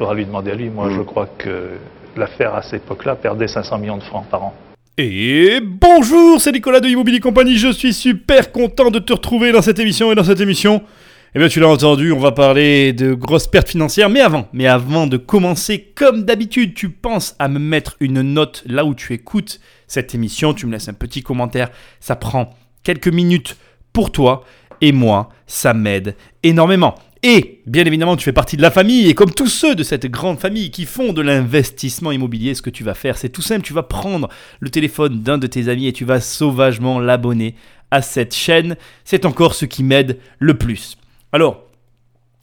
faudra lui demander à lui. Moi, Mm. je crois que l'affaire à cette époque-là perdait 500 millions de francs par an. Et bonjour, c'est Nicolas de Immobilier Compagnie. Je suis super content de te retrouver dans cette émission. Et dans cette émission, eh bien, tu l'as entendu, on va parler de grosses pertes financières. Mais avant, mais avant de commencer, comme d'habitude, tu penses à me mettre une note là où tu écoutes cette émission. Tu me laisses un petit commentaire. Ça prend quelques minutes pour toi. Et moi, ça m'aide énormément. Et bien évidemment, tu fais partie de la famille, et comme tous ceux de cette grande famille qui font de l'investissement immobilier, ce que tu vas faire, c'est tout simple, tu vas prendre le téléphone d'un de tes amis et tu vas sauvagement l'abonner à cette chaîne. C'est encore ce qui m'aide le plus. Alors,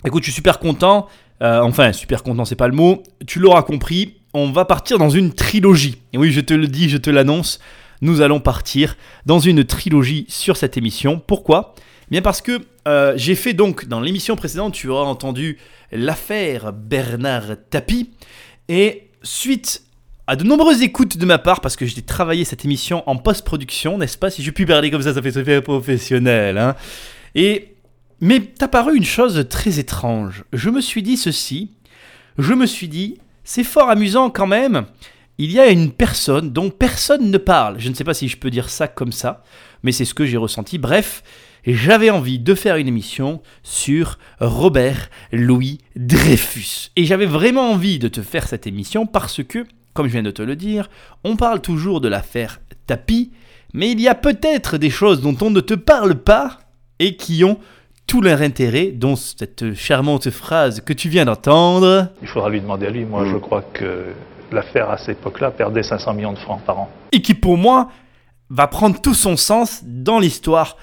écoute, je suis super content, euh, enfin, super content, c'est pas le mot, tu l'auras compris, on va partir dans une trilogie. Et oui, je te le dis, je te l'annonce, nous allons partir dans une trilogie sur cette émission. Pourquoi? Bien parce que euh, j'ai fait donc dans l'émission précédente, tu auras entendu l'affaire Bernard Tapie. Et suite à de nombreuses écoutes de ma part, parce que j'ai travaillé cette émission en post-production, n'est-ce pas Si je puis parler comme ça, ça fait très professionnel. Hein et mais t'as paru une chose très étrange. Je me suis dit ceci. Je me suis dit, c'est fort amusant quand même. Il y a une personne dont personne ne parle. Je ne sais pas si je peux dire ça comme ça, mais c'est ce que j'ai ressenti. Bref, j'avais envie de faire une émission sur Robert Louis Dreyfus. Et j'avais vraiment envie de te faire cette émission parce que, comme je viens de te le dire, on parle toujours de l'affaire Tapi, mais il y a peut-être des choses dont on ne te parle pas et qui ont tout leur intérêt, dont cette charmante phrase que tu viens d'entendre. Il faudra lui demander à lui. Moi, Mm. je crois que l'affaire à cette époque-là perdait 500 millions de francs par an. et qui pour moi va prendre tout son sens dans l'histoire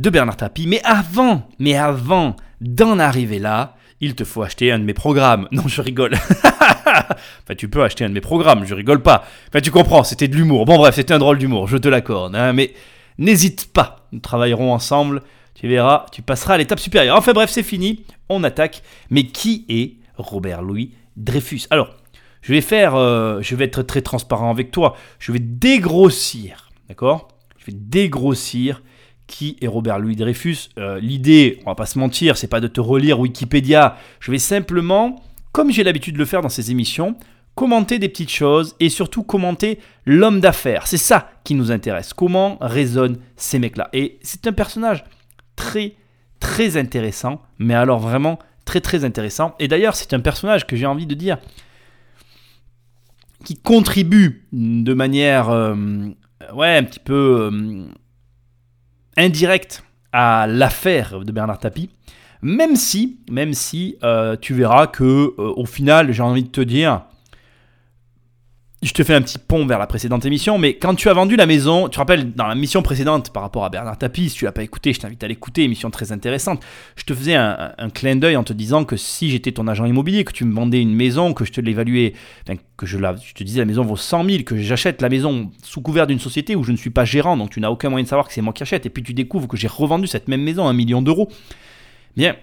de Bernard Tapie. Mais avant, mais avant d'en arriver là, il te faut acheter un de mes programmes. Non, je rigole. enfin, tu peux acheter un de mes programmes, je rigole pas. Enfin, tu comprends, c'était de l'humour. Bon, bref, c'était un drôle d'humour, je te l'accorde. hein, mais n'hésite pas, nous travaillerons ensemble. Tu verras, tu passeras à l'étape supérieure. Enfin bref, c'est fini, on attaque. Mais qui est Robert Louis Dreyfus? Alors, je vais faire, euh, je vais être très transparent avec toi. Je vais dégrossir, d'accord? Je vais dégrossir qui est Robert Louis Dreyfus. Euh, L'idée, on va pas se mentir, c'est pas de te relire Wikipédia. Je vais simplement, comme j'ai l'habitude de le faire dans ces émissions, commenter des petites choses et surtout commenter l'homme d'affaires. C'est ça qui nous intéresse. Comment résonnent ces mecs-là Et c'est un personnage très très intéressant, mais alors vraiment très très intéressant. Et d'ailleurs, c'est un personnage que j'ai envie de dire qui contribue de manière euh, ouais un petit peu euh, indirecte à l'affaire de Bernard Tapie. Même si, même si euh, tu verras que euh, au final, j'ai envie de te dire, je te fais un petit pont vers la précédente émission, mais quand tu as vendu la maison, tu te rappelles dans la mission précédente par rapport à Bernard Tapie, si tu l'as pas écouté, je t'invite à l'écouter, émission très intéressante. Je te faisais un, clin d'œil en te disant que si j'étais ton agent immobilier, que tu me vendais une maison, que je te l'évaluais, que je, je te disais la maison vaut 100 000, que j'achète la maison sous couvert d'une société où je ne suis pas gérant, donc tu n'as aucun moyen de savoir que c'est moi qui achète, et puis tu découvres que j'ai revendu cette même maison à un million d'euros, bien,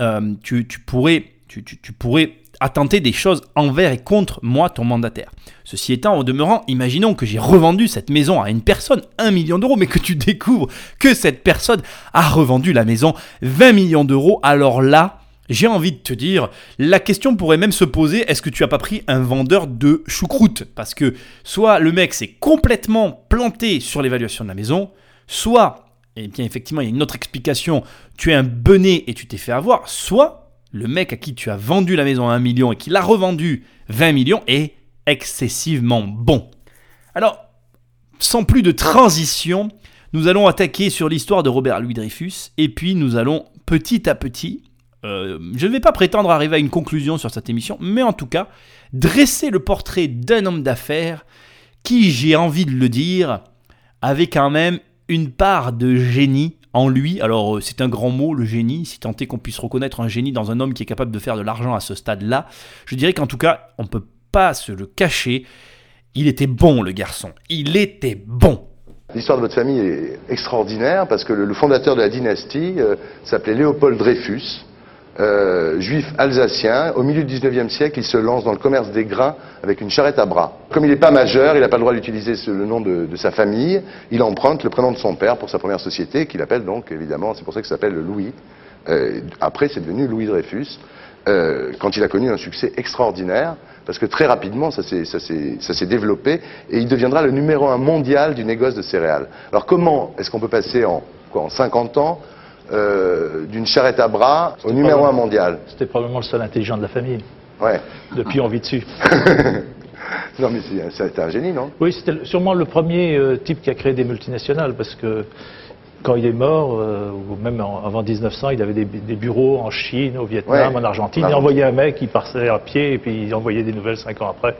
euh, tu, tu pourrais, tu pourrais attenter des choses envers et contre moi, ton mandataire. Ceci étant, au demeurant, imaginons que j'ai revendu cette maison à une personne 1 million d'euros, mais que tu découvres que cette personne a revendu la maison 20 millions d'euros. Alors là, j'ai envie de te dire, la question pourrait même se poser, est-ce que tu as pas pris un vendeur de choucroute? Parce que soit le mec s'est complètement planté sur l'évaluation de la maison, soit, et bien effectivement il y a une autre explication, tu es un benet et tu t'es fait avoir, soit le mec à qui tu as vendu la maison à 1 million et qui l'a revendu 20 millions est excessivement bon. Alors, sans plus de transition, nous allons attaquer sur l'histoire de Robert Louis Dreyfus et puis nous allons petit à petit, euh, je ne vais pas prétendre arriver à une conclusion sur cette émission, mais en tout cas, dresser le portrait d'un homme d'affaires qui, j'ai envie de le dire, avait quand même une part de génie en lui. Alors, euh, c'est un grand mot, le génie, si tant est qu'on puisse reconnaître un génie dans un homme qui est capable de faire de l'argent à ce stade-là. Je dirais qu'en tout cas, on ne peut pas se le cacher. Il était bon, le garçon. Il était bon. L'histoire de votre famille est extraordinaire parce que le, fondateur de la dynastie euh, s'appelait Léopold Dreyfus, euh, juif alsacien. Au milieu du 19e siècle, il se lance dans le commerce des grains avec une charrette à bras. Comme il n'est pas majeur, il n'a pas le droit d'utiliser le nom de, sa famille. Il emprunte le prénom de son père pour sa première société, qu'il appelle donc évidemment, c'est pour ça qu'il s'appelle Louis. Euh, après, c'est devenu Louis Dreyfus. euh, quand il a connu un succès extraordinaire, parce que très rapidement, ça s'est développé, et il deviendra le numéro un mondial du négoce de céréales. Alors comment est-ce qu'on peut passer en, quoi, en 50 ans euh, d'une charrette à bras au numéro un mondial C'était probablement le seul intelligent de la famille. Ouais. Depuis, on vit dessus. Non mais c'est- un génie, non? Oui, c'était sûrement le premier euh, type qui a créé des multinationales, parce que quand il est mort, euh, ou même en- avant 1900, il avait des, des bureaux en Chine, au Vietnam, Ouais. en Argentine. Il envoyait un mec, il partait à pied, et puis il envoyait des nouvelles cinq ans après.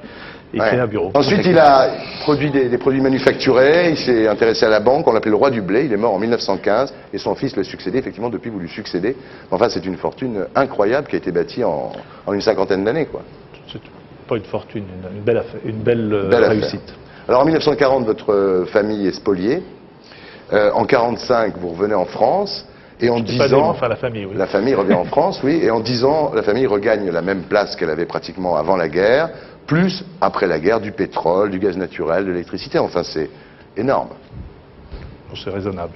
Il Ouais. créait un bureau. Ensuite, il a produit des, des produits manufacturés, il s'est intéressé à la banque, on l'appelait le roi du blé, il est mort en 1915, et son fils l'a succédé, effectivement, depuis vous lui succédez. Enfin, c'est une fortune incroyable qui a été bâtie en, en une cinquantaine d'années, quoi. C'est pas une fortune, une, une belle, affaire- une belle, euh, affaire. réussite. Alors, en 1940, votre euh, famille est spoliée. Euh, en 45, vous revenez en France, et en Pas 10 des- ans, enfin la famille, oui. La famille revient en France, oui, et en 10 ans, la famille regagne la même place qu'elle avait pratiquement avant la guerre, plus après la guerre du pétrole, du gaz naturel, de l'électricité. Enfin, c'est énorme. C'est raisonnable.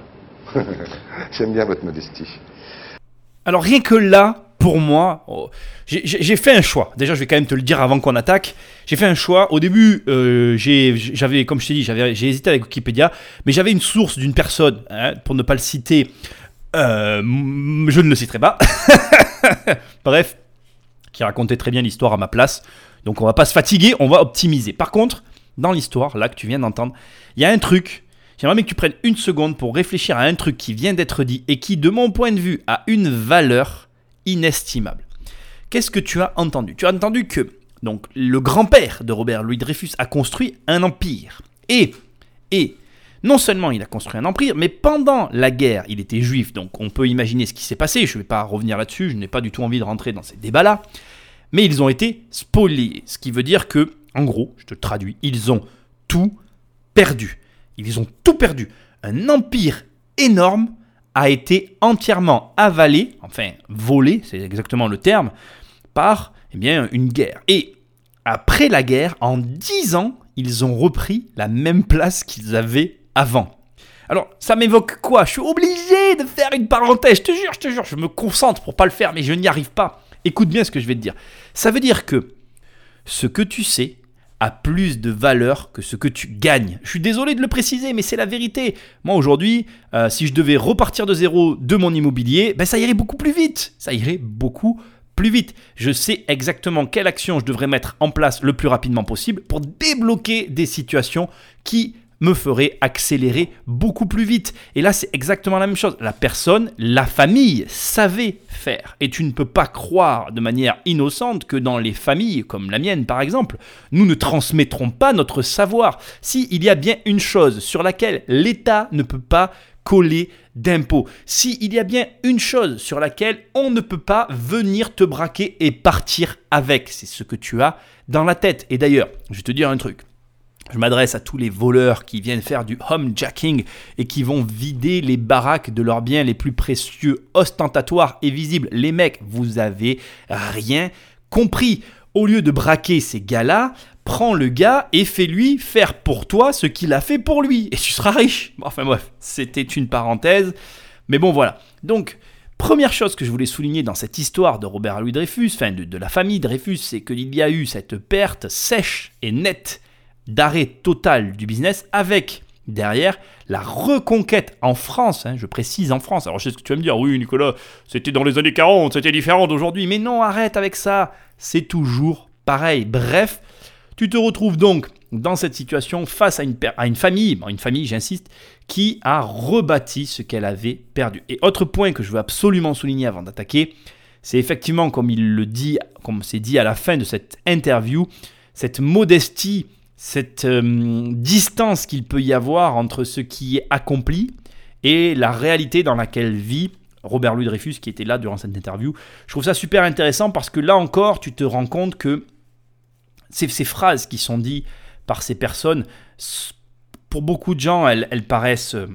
J'aime bien votre modestie. Alors rien que là, pour moi, oh, j'ai- fait un choix. Déjà, je vais quand même te le dire avant qu'on attaque. J'ai fait un choix. Au début, euh, j'avais, comme je t'ai dit, j'ai hésité avec Wikipédia, mais j'avais une source d'une personne, hein, pour ne pas le citer. euh, je ne le citerai pas. Bref, qui racontait très bien l'histoire à ma place. Donc on va pas se fatiguer, on va optimiser. Par contre, dans l'histoire, là que tu viens d'entendre, il y a un truc. J'aimerais bien que tu prennes une seconde pour réfléchir à un truc qui vient d'être dit et qui, de mon point de vue, a une valeur inestimable. Qu'est-ce que tu as entendu? Tu as entendu que donc le grand-père de Robert Louis Dreyfus a construit un empire. Et, et non seulement il a construit un empire, mais pendant la guerre, il était juif, donc on peut imaginer ce qui s'est passé. Je ne vais pas revenir là-dessus, je n'ai pas du tout envie de rentrer dans ces débats-là. Mais ils ont été spoliés, ce qui veut dire que, en gros, je te traduis, ils ont tout perdu. Ils ont tout perdu. Un empire énorme a été entièrement avalé, enfin volé, c'est exactement le terme, par eh bien, une guerre. Et après la guerre, en 10 ans, ils ont repris la même place qu'ils avaient avant. Alors, ça m'évoque quoi? Je suis obligé de faire une parenthèse, je te jure, je te jure, je me concentre pour pas le faire, mais je n'y arrive pas. Écoute bien ce que je vais te dire. Ça veut dire que ce que tu sais plus de valeur que ce que tu gagnes. Je suis désolé de le préciser, mais c'est la vérité. Moi aujourd'hui, euh, si je devais repartir de zéro de mon immobilier, ben ça irait beaucoup plus vite. Ça irait beaucoup plus vite. Je sais exactement quelle action je devrais mettre en place le plus rapidement possible pour débloquer des situations qui me feraient accélérer beaucoup plus vite. Et là, c'est exactement la même chose. La personne, la famille savait faire. Et tu ne peux pas croire de manière innocente que dans les familles, comme la mienne par exemple, nous ne transmettrons pas notre savoir. Si il y a bien une chose sur laquelle l'État ne peut pas coller d'impôts. Si il y a bien une chose sur laquelle on ne peut pas venir te braquer et partir avec, c'est ce que tu as dans la tête. Et d'ailleurs, je vais te dire un truc. Je m'adresse à tous les voleurs qui viennent faire du homejacking et qui vont vider les baraques de leurs biens les plus précieux, ostentatoires et visibles. Les mecs, vous avez rien compris. Au lieu de braquer ces gars-là, prends le gars et fais-lui faire pour toi ce qu'il a fait pour lui. Et tu seras riche. Enfin bref, c'était une parenthèse. Mais bon voilà. Donc, première chose que je voulais souligner dans cette histoire de Robert Louis Dreyfus, enfin de, de la famille Dreyfus, c'est qu'il y a eu cette perte sèche et nette d'arrêt total du business avec derrière la reconquête en France, hein, je précise en France. Alors je sais ce que tu vas me dire, oui Nicolas, c'était dans les années 40, c'était différent d'aujourd'hui, mais non, arrête avec ça, c'est toujours pareil. Bref, tu te retrouves donc dans cette situation face à une, à une famille, une famille j'insiste, qui a rebâti ce qu'elle avait perdu. Et autre point que je veux absolument souligner avant d'attaquer, c'est effectivement comme il le dit, comme c'est dit à la fin de cette interview, cette modestie cette euh, distance qu'il peut y avoir entre ce qui est accompli et la réalité dans laquelle vit Robert Louis Dreyfus, qui était là durant cette interview. Je trouve ça super intéressant parce que là encore, tu te rends compte que ces, phrases qui sont dites par ces personnes, pour beaucoup de gens, elles, elles paraissent... Euh,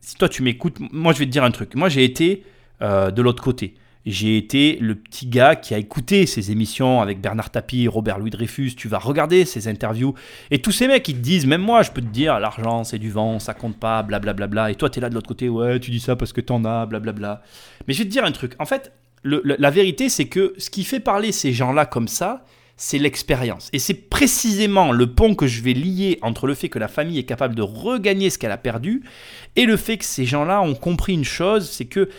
si toi tu m'écoutes, moi je vais te dire un truc. Moi j'ai été euh, de l'autre côté j'ai été le petit gars qui a écouté ces émissions avec Bernard Tapie, Robert Louis Dreyfus. Tu vas regarder ces interviews et tous ces mecs qui te disent, même moi, je peux te dire, l'argent c'est du vent, ça compte pas, blablabla. Bla bla bla. Et toi, tu es là de l'autre côté, ouais, tu dis ça parce que t'en as, blablabla. Bla. Mais je vais te dire un truc. En fait, la vérité, c'est que ce qui fait parler ces gens-là comme ça, c'est l'expérience. Et c'est précisément le pont que je vais lier entre le fait que la famille est capable de regagner ce qu'elle a perdu et le fait que ces gens-là ont compris une chose, c'est que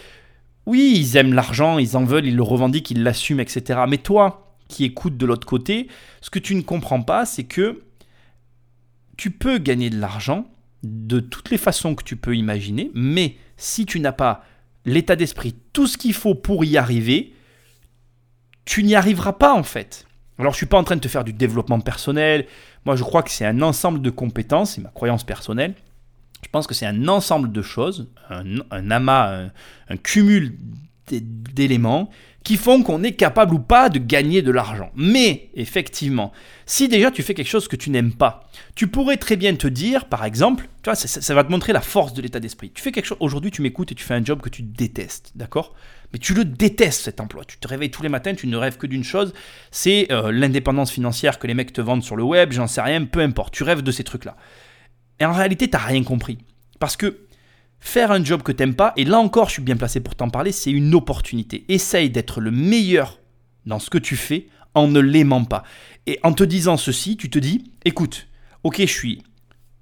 oui, ils aiment l'argent, ils en veulent, ils le revendiquent, ils l'assument, etc. Mais toi, qui écoutes de l'autre côté, ce que tu ne comprends pas, c'est que tu peux gagner de l'argent de toutes les façons que tu peux imaginer, mais si tu n'as pas l'état d'esprit, tout ce qu'il faut pour y arriver, tu n'y arriveras pas en fait. Alors je suis pas en train de te faire du développement personnel. Moi je crois que c'est un ensemble de compétences, c'est ma croyance personnelle. Je pense que c'est un ensemble de choses, un, amas, un, cumul d'é- d'éléments qui font qu'on est capable ou pas de gagner de l'argent. Mais effectivement, si déjà tu fais quelque chose que tu n'aimes pas, tu pourrais très bien te dire, par exemple, tu vois, ça va te montrer la force de l'état d'esprit. Tu fais quelque chose, aujourd'hui tu m'écoutes et tu fais un job que tu détestes, d'accord? Mais tu le détestes cet emploi. Tu te réveilles tous les matins, tu ne rêves que d'une chose, c'est euh, l'indépendance financière que les mecs te vendent sur le web, j'en sais rien, peu importe. Tu rêves de ces trucs-là. Et en réalité, t'as rien compris. Parce que faire un job que t'aimes pas, et là encore, je suis bien placé pour t'en parler, c'est une opportunité. Essaye d'être le meilleur dans ce que tu fais en ne l'aimant pas. Et en te disant ceci, tu te dis, écoute, ok, je suis,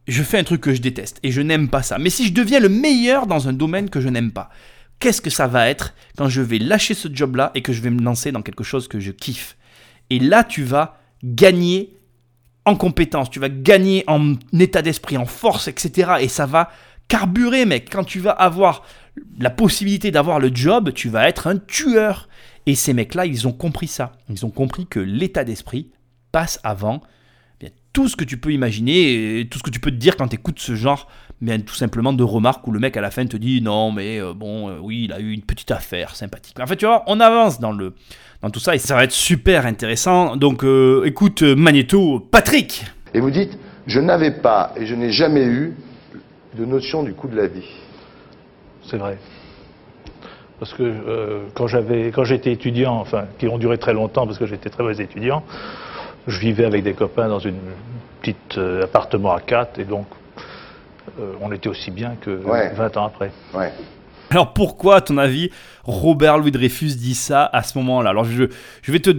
je fais un truc que je déteste et je n'aime pas ça. Mais si je deviens le meilleur dans un domaine que je n'aime pas, qu'est-ce que ça va être quand je vais lâcher ce job-là et que je vais me lancer dans quelque chose que je kiffe? Et là, tu vas gagner en compétences, tu vas gagner en état d'esprit, en force, etc. Et ça va carburer, mec. Quand tu vas avoir la possibilité d'avoir le job, tu vas être un tueur. Et ces mecs-là, ils ont compris ça. Ils ont compris que l'état d'esprit passe avant bien, tout ce que tu peux imaginer et tout ce que tu peux te dire quand tu écoutes ce genre, bien, tout simplement de remarques où le mec à la fin te dit non, mais euh, bon, euh, oui, il a eu une petite affaire sympathique. En fait, tu vois, on avance dans, le, dans tout ça et ça va être super intéressant. Donc, euh, écoute, euh, Magneto, Patrick Et vous dites, je n'avais pas et je n'ai jamais eu de notion du coût de la vie. C'est vrai. Parce que euh, quand j'avais, quand j'étais étudiant, enfin, qui ont duré très longtemps parce que j'étais très mauvais étudiant, je vivais avec des copains dans une petite euh, appartement à quatre et donc euh, on était aussi bien que Ouais. 20 ans après. Ouais. Alors pourquoi, à ton avis, Robert Louis Dreyfus dit ça à ce moment-là? Alors je, vais te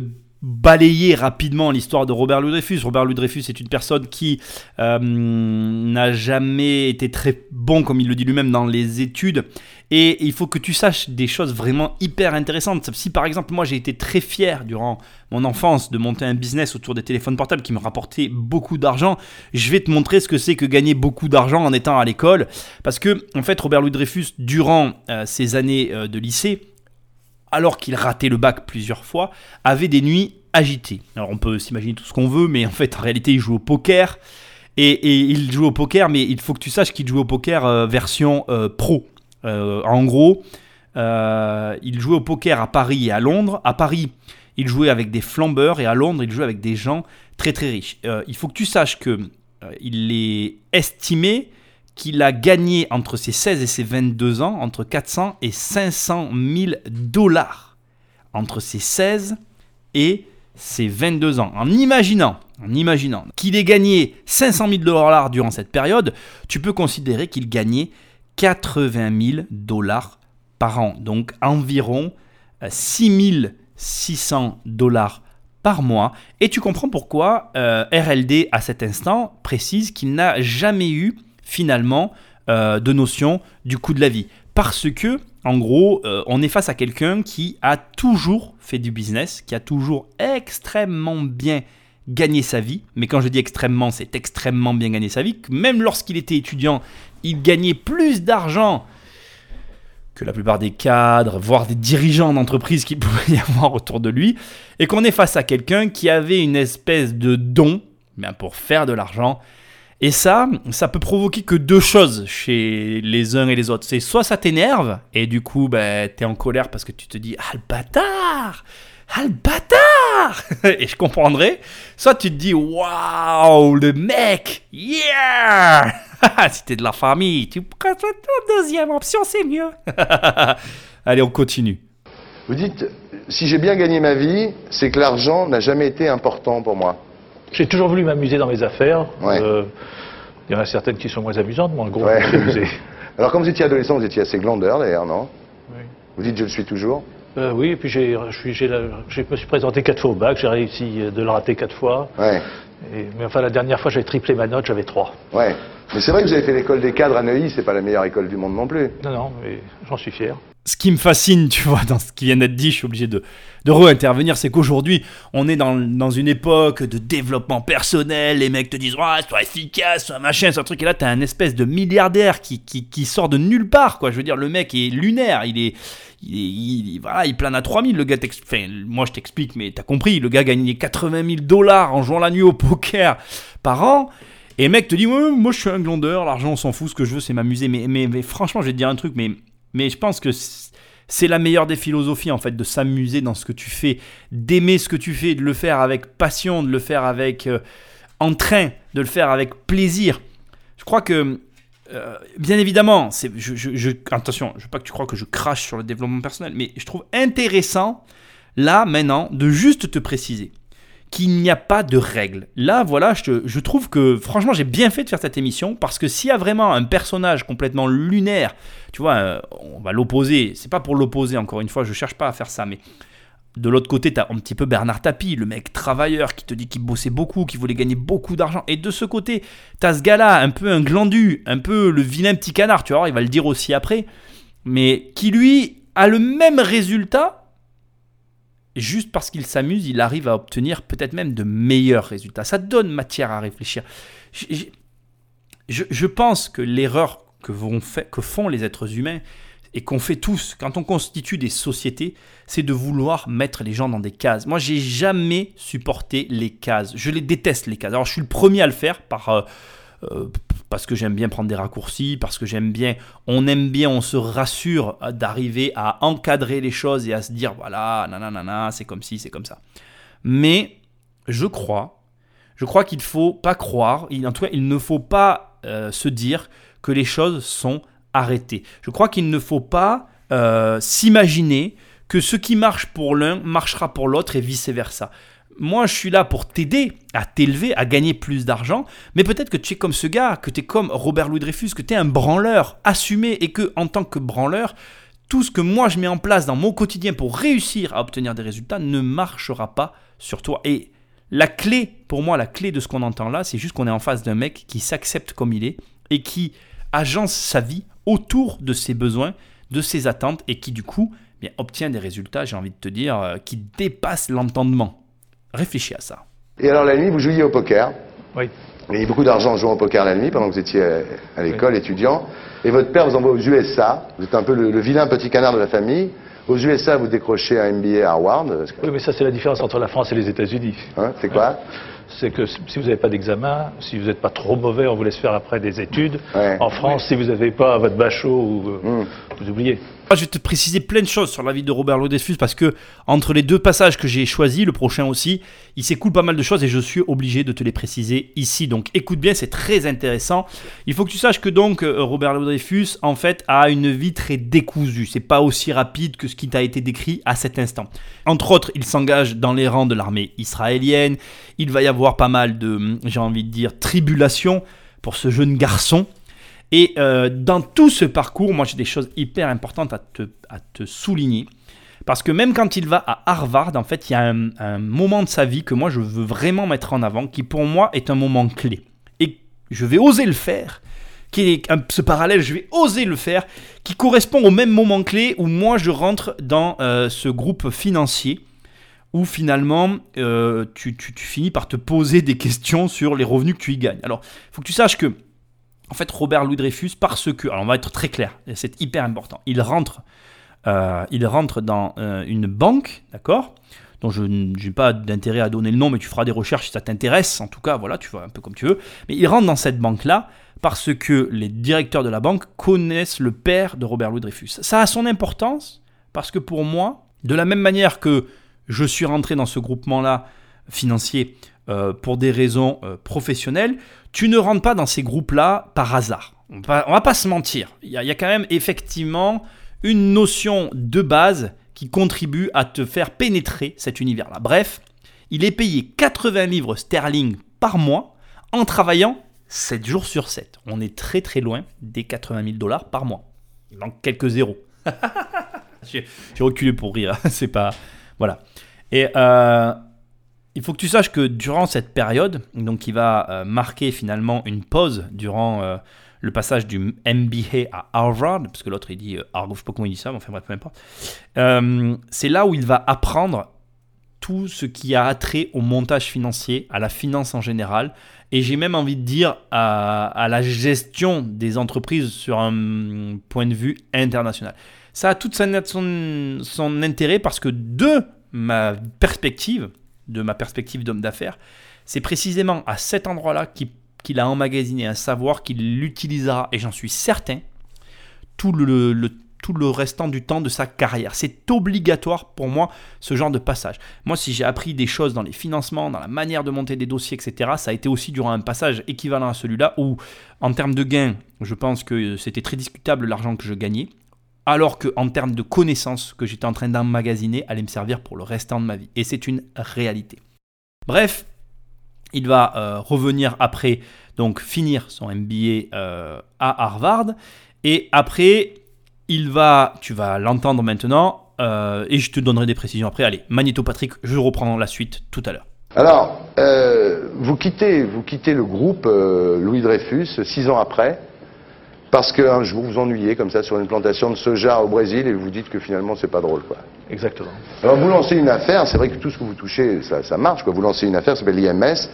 balayer rapidement l'histoire de Robert Louis Dreyfus. Robert Louis Dreyfus est une personne qui euh, n'a jamais été très bon, comme il le dit lui-même, dans les études. Et il faut que tu saches des choses vraiment hyper intéressantes. Si par exemple, moi j'ai été très fier durant mon enfance de monter un business autour des téléphones portables qui me rapportait beaucoup d'argent, je vais te montrer ce que c'est que gagner beaucoup d'argent en étant à l'école. Parce que, en fait, Robert Louis Dreyfus, durant euh, ses années euh, de lycée, alors qu'il ratait le bac plusieurs fois, avait des nuits agitées. Alors on peut s'imaginer tout ce qu'on veut, mais en fait, en réalité, il joue au poker. Et, il joue au poker, mais il faut que tu saches qu'il joue au poker euh, version pro. Euh, en gros, euh, il jouait au poker à Paris et à Londres. À Paris, il jouait avec des flambeurs et à Londres, il jouait avec des gens très très riches. Euh, il faut que tu saches que il est estimé qu'il a gagné entre ses 16 et ses 22 ans entre 400 et 500 000 dollars. Entre ses 16 et ses 22 ans. En imaginant, en imaginant qu'il ait gagné 500 000 dollars durant cette période, tu peux considérer qu'il gagnait 80 000 dollars par an. Donc environ 6 600 dollars par mois. Et tu comprends pourquoi euh, RLD, à cet instant, précise qu'il n'a jamais eu finalement euh, de notion du coût de la vie. Parce que, en gros, euh, on est face à quelqu'un qui a toujours fait du business, qui a toujours extrêmement bien gagné sa vie. Mais quand je dis extrêmement, c'est extrêmement bien gagné sa vie. Même lorsqu'il était étudiant, il gagnait plus d'argent que la plupart des cadres, voire des dirigeants d'entreprise qu'il pouvait y avoir autour de lui, et qu'on est face à quelqu'un qui avait une espèce de don pour faire de l'argent. Et ça, ça peut provoquer que deux choses chez les uns et les autres. C'est soit ça t'énerve, et du coup, ben, t'es en colère parce que tu te dis, ah le bâtard Ah le bâtard Et je comprendrais. Soit tu te dis, waouh, le mec Yeah Si t'es de la famille, tu prends la deuxième option, c'est mieux. Allez, on continue. Vous dites, si j'ai bien gagné ma vie, c'est que l'argent n'a jamais été important pour moi. J'ai toujours voulu m'amuser dans mes affaires. Ouais. Euh, il y en a certaines qui sont moins amusantes, mais en gros, Ouais. amusé. Alors, quand vous étiez adolescent, vous étiez assez glandeur d'ailleurs, non? Oui. Vous dites, je le suis toujours Euh, oui, et puis j'ai, je, me suis présenté quatre fois au bac, j'ai réussi euh, de le rater quatre fois. Ouais, Et- mais enfin, la dernière fois, j'avais triplé ma note, j'avais trois. ouais. Mais c'est vrai que vous avez fait l'école des cadres à Neuilly, c'est pas la meilleure école du monde non plus. Non, non, mais j'en suis fier. Ce qui me fascine, tu vois, dans ce qui vient d'être dit, je suis obligé de, de re-intervenir, c'est qu'aujourd'hui, on est dans, dans une époque de développement personnel, les mecs te disent, ouais, sois efficace, sois machin, sois truc, et là, t'as un espèce de milliardaire qui, qui, sort de nulle part, quoi. Je veux dire, le mec est lunaire, il est, il il- voilà, il plane à 3000, le gars enfin, moi je t'explique, mais t'as compris, le gars gagnait 80 000 dollars en jouant la nuit au poker par an, et le mec te dit, ouais, moi je suis un glandeur, l'argent on s'en fout, ce que je veux c'est m'amuser. Mais, mais, mais franchement, je vais te dire un truc, mais, mais je pense que c'est la meilleure des philosophies en fait, de s'amuser dans ce que tu fais, d'aimer ce que tu fais, de le faire avec passion, de le faire avec euh, entrain, de le faire avec plaisir. Je crois que, euh, bien évidemment, c'est, je, je- je- attention, je veux pas que tu crois que je crache sur le développement personnel, mais je trouve intéressant, là, maintenant, de juste te préciser qu'il n'y a pas de règles. Là, voilà, je, trouve que franchement, j'ai bien fait de faire cette émission parce que s'il y a vraiment un personnage complètement lunaire, tu vois, euh, on va l'opposer. C'est pas pour l'opposer, encore une fois, je cherche pas à faire ça, mais de l'autre côté, tu as un petit peu Bernard Tapie, le mec travailleur qui te dit qu'il bossait beaucoup, qui voulait gagner beaucoup d'argent. Et de ce côté, tu as ce gars-là, un peu un glandu, un peu le vilain petit canard, tu vois, il va le dire aussi après, mais qui lui a le même résultat juste parce qu'il s'amuse, il arrive à obtenir peut-être même de meilleurs résultats. Ça donne matière à réfléchir. Je, pense que l'erreur que font les êtres humains et qu'on fait tous quand on constitue des sociétés, c'est de vouloir mettre les gens dans des cases. Moi, j'ai jamais supporté les cases. Je les déteste les cases. Alors, je suis le premier à le faire par euh, euh, parce que j'aime bien prendre des raccourcis, parce que j'aime bien, on aime bien, on se rassure euh, d'arriver à encadrer les choses et à se dire voilà, nanana, c'est comme ci, c'est comme ça. Mais je crois, je crois qu'il faut pas croire, en tout cas, il ne faut pas euh, se dire que les choses sont arrêtées. Je crois qu'il ne faut pas euh, s'imaginer que ce qui marche pour l'un marchera pour l'autre et vice versa. Moi, je suis là pour t'aider à t'élever, à gagner plus d'argent, mais peut-être que tu es comme ce gars, que tu es comme Robert Louis Dreyfus, que tu es un branleur assumé et que, en tant que branleur, tout ce que moi je mets en place dans mon quotidien pour réussir à obtenir des résultats ne marchera pas sur toi. Et la clé, pour moi, la clé de ce qu'on entend là, c'est juste qu'on est en face d'un mec qui s'accepte comme il est et qui agence sa vie autour de ses besoins, de ses attentes et qui, du coup, eh bien, obtient des résultats, j'ai envie de te dire, euh, qui dépassent l'entendement. Réfléchis à ça. Et alors la nuit, vous jouiez au poker. Oui. Vous gagnez beaucoup d'argent en jouant au poker la nuit pendant que vous étiez à l'école, étudiant. Et votre père vous envoie aux USA. Vous êtes un peu le, le vilain petit canard de la famille. Aux USA, vous décrochez un MBA à Harvard. Oui, mais ça, c'est la différence entre la France et les États-Unis. hein, c'est quoi? C'est que si vous n'avez pas d'examen, si vous n'êtes pas trop mauvais, on vous laisse faire après des études. Ouais. En France, si vous n'avez pas votre bachot, ou, euh, Hmm. vous oubliez. Moi, je vais te préciser plein de choses sur la vie de Robert Louis Dreyfus parce que entre les deux passages que j'ai choisis, le prochain aussi, il s'écoule pas mal de choses et je suis obligé de te les préciser ici. Donc écoute bien, c'est très intéressant. Il faut que tu saches que donc euh, Robert Louis Dreyfus en fait a une vie très décousue. C'est pas aussi rapide que ce qui t'a été décrit à cet instant. Entre autres, il s'engage dans les rangs de l'armée israélienne. Il va y avoir pas mal de, j'ai envie de dire, tribulations pour ce jeune garçon. Et euh, dans tout ce parcours, moi j'ai des choses hyper importantes à te, à te souligner. Parce que même quand il va à Harvard, en fait, il y a un, moment de sa vie que moi je veux vraiment mettre en avant, qui pour moi est un moment clé. Et je vais oser le faire, qui est ce parallèle, je vais oser le faire, qui correspond au même moment clé où moi je rentre dans euh, ce groupe financier où finalement euh, tu, finis par te poser des questions sur les revenus que tu y gagnes. Alors, il faut que tu saches que en fait, Robert Louis Dreyfus, parce que, alors on va être très clair, c'est hyper important, il rentre, euh, il rentre dans euh, une banque, d'accord dont je n'ai pas d'intérêt à donner le nom, mais tu feras des recherches si ça t'intéresse, en tout cas, voilà, tu vois un peu comme tu veux. Mais il rentre dans cette banque-là parce que les directeurs de la banque connaissent le père de Robert Louis Dreyfus. Ça a son importance parce que pour moi, de la même manière que je suis rentré dans ce groupement-là financier euh, pour des raisons euh, professionnelles, tu ne rentres pas dans ces groupes-là par hasard. On va, va pas se mentir. Il y, y a quand même effectivement une notion de base qui contribue à te faire pénétrer cet univers-là. Bref, il est payé 80 livres sterling par mois en travaillant 7 jours sur 7. On est très très loin des 80 000 dollars par mois. Il manque quelques zéros. J'ai j'ai reculé pour rire, c'est pas. Voilà. Et euh, il faut que tu saches que durant cette période, donc qui va euh, marquer finalement une pause durant euh, le passage du MBA à Harvard, parce que l'autre il dit Harvard, je sais pas comment il dit ça, mais enfin bref, peu importe. C'est là où il va apprendre tout ce qui a attrait au montage financier, à la finance en général, et j'ai même envie de dire à, à la gestion des entreprises sur un point de vue international. Ça a tout son, intérêt parce que de ma perspective, de ma perspective d'homme d'affaires, c'est précisément à cet endroit-là qu'il qu'il a emmagasiné un savoir qu'il l'utilisera, et j'en suis certain, tout le, le- tout le restant du temps de sa carrière. C'est obligatoire pour moi ce genre de passage. Moi, si j'ai appris des choses dans les financements, dans la manière de monter des dossiers, etc., ça a été aussi durant un passage équivalent à celui-là où, en termes de gains, je pense que c'était très discutable l'argent que je gagnais, alors qu'en termes de connaissances que j'étais en train d'emmagasiner allait me servir pour le restant de ma vie. Et c'est une réalité. Bref, il va euh, revenir après, donc finir son MBA euh, à Harvard. Et après, il va, tu vas l'entendre maintenant, euh, et je te donnerai des précisions après. Allez, Magneto Patrick, je reprends la suite tout à l'heure. Alors, vous, quittez, vous quittez le groupe Louis Dreyfus six ans après, parce qu'un jour vous ennuyez comme ça sur une plantation de soja au Brésil et vous dites que finalement c'est pas drôle. Quoi. Exactement. Alors vous lancez une affaire, c'est vrai que tout ce que vous touchez, ça, ça marche. Quoi. Vous lancez une affaire, ça s'appelle l'IMS,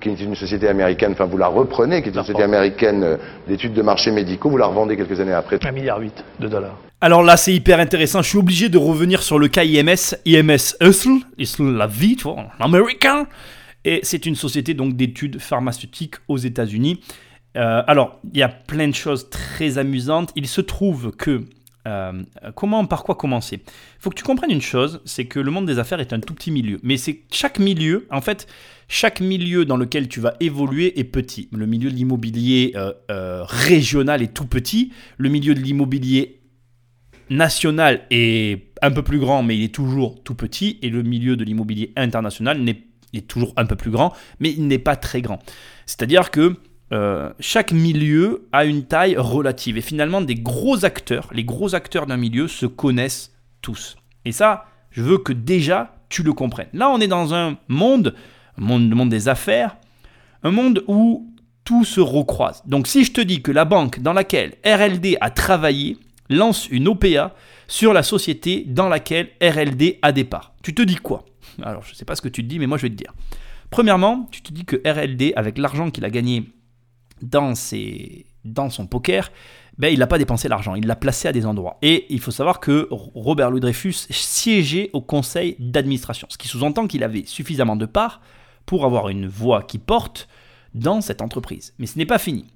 qui est une société américaine, enfin vous la reprenez, qui est une La société France. américaine euh, d'études de marché médicaux, vous la revendez quelques années après. 1,8 milliard de dollars. Alors là, c'est hyper intéressant. Je suis obligé de revenir sur le cas IMS. IMS Hustle, Hustle la vie, tu vois, en américain. Et c'est une société donc d'études pharmaceutiques aux États-Unis. Euh, alors, il y a plein de choses très amusantes. Il se trouve que euh, comment, par quoi commencer? Il faut que tu comprennes une chose, c'est que le monde des affaires est un tout petit milieu. Mais c'est chaque milieu, en fait, chaque milieu dans lequel tu vas évoluer est petit. Le milieu de l'immobilier euh, régional est tout petit. Le milieu de l'immobilier national est un peu plus grand, mais il est toujours tout petit. Et le milieu de l'immobilier international est toujours un peu plus grand, mais il n'est pas très grand. C'est-à-dire que euh, chaque milieu a une taille relative. Et finalement, des gros acteurs, les gros acteurs d'un milieu se connaissent tous. Et ça, je veux que déjà tu le comprennes. Là, on est dans un monde, monde, monde des affaires, un monde où tout se recroise. Donc si je te dis que la banque dans laquelle RLD a travaillé lance une OPA sur la société dans laquelle RLD a des parts, tu te dis quoi? Alors je ne sais pas ce que tu te dis, mais moi je vais te dire. Premièrement, tu te dis que RLD, avec l'argent qu'il a gagné dans, son poker, ben, il n'a pas dépensé l'argent, il l'a placé à des endroits. Et il faut savoir que Robert Louis Dreyfus siégeait au conseil d'administration, ce qui sous-entend qu'il avait suffisamment de parts pour avoir une voix qui porte dans cette entreprise. Mais ce n'est pas fini.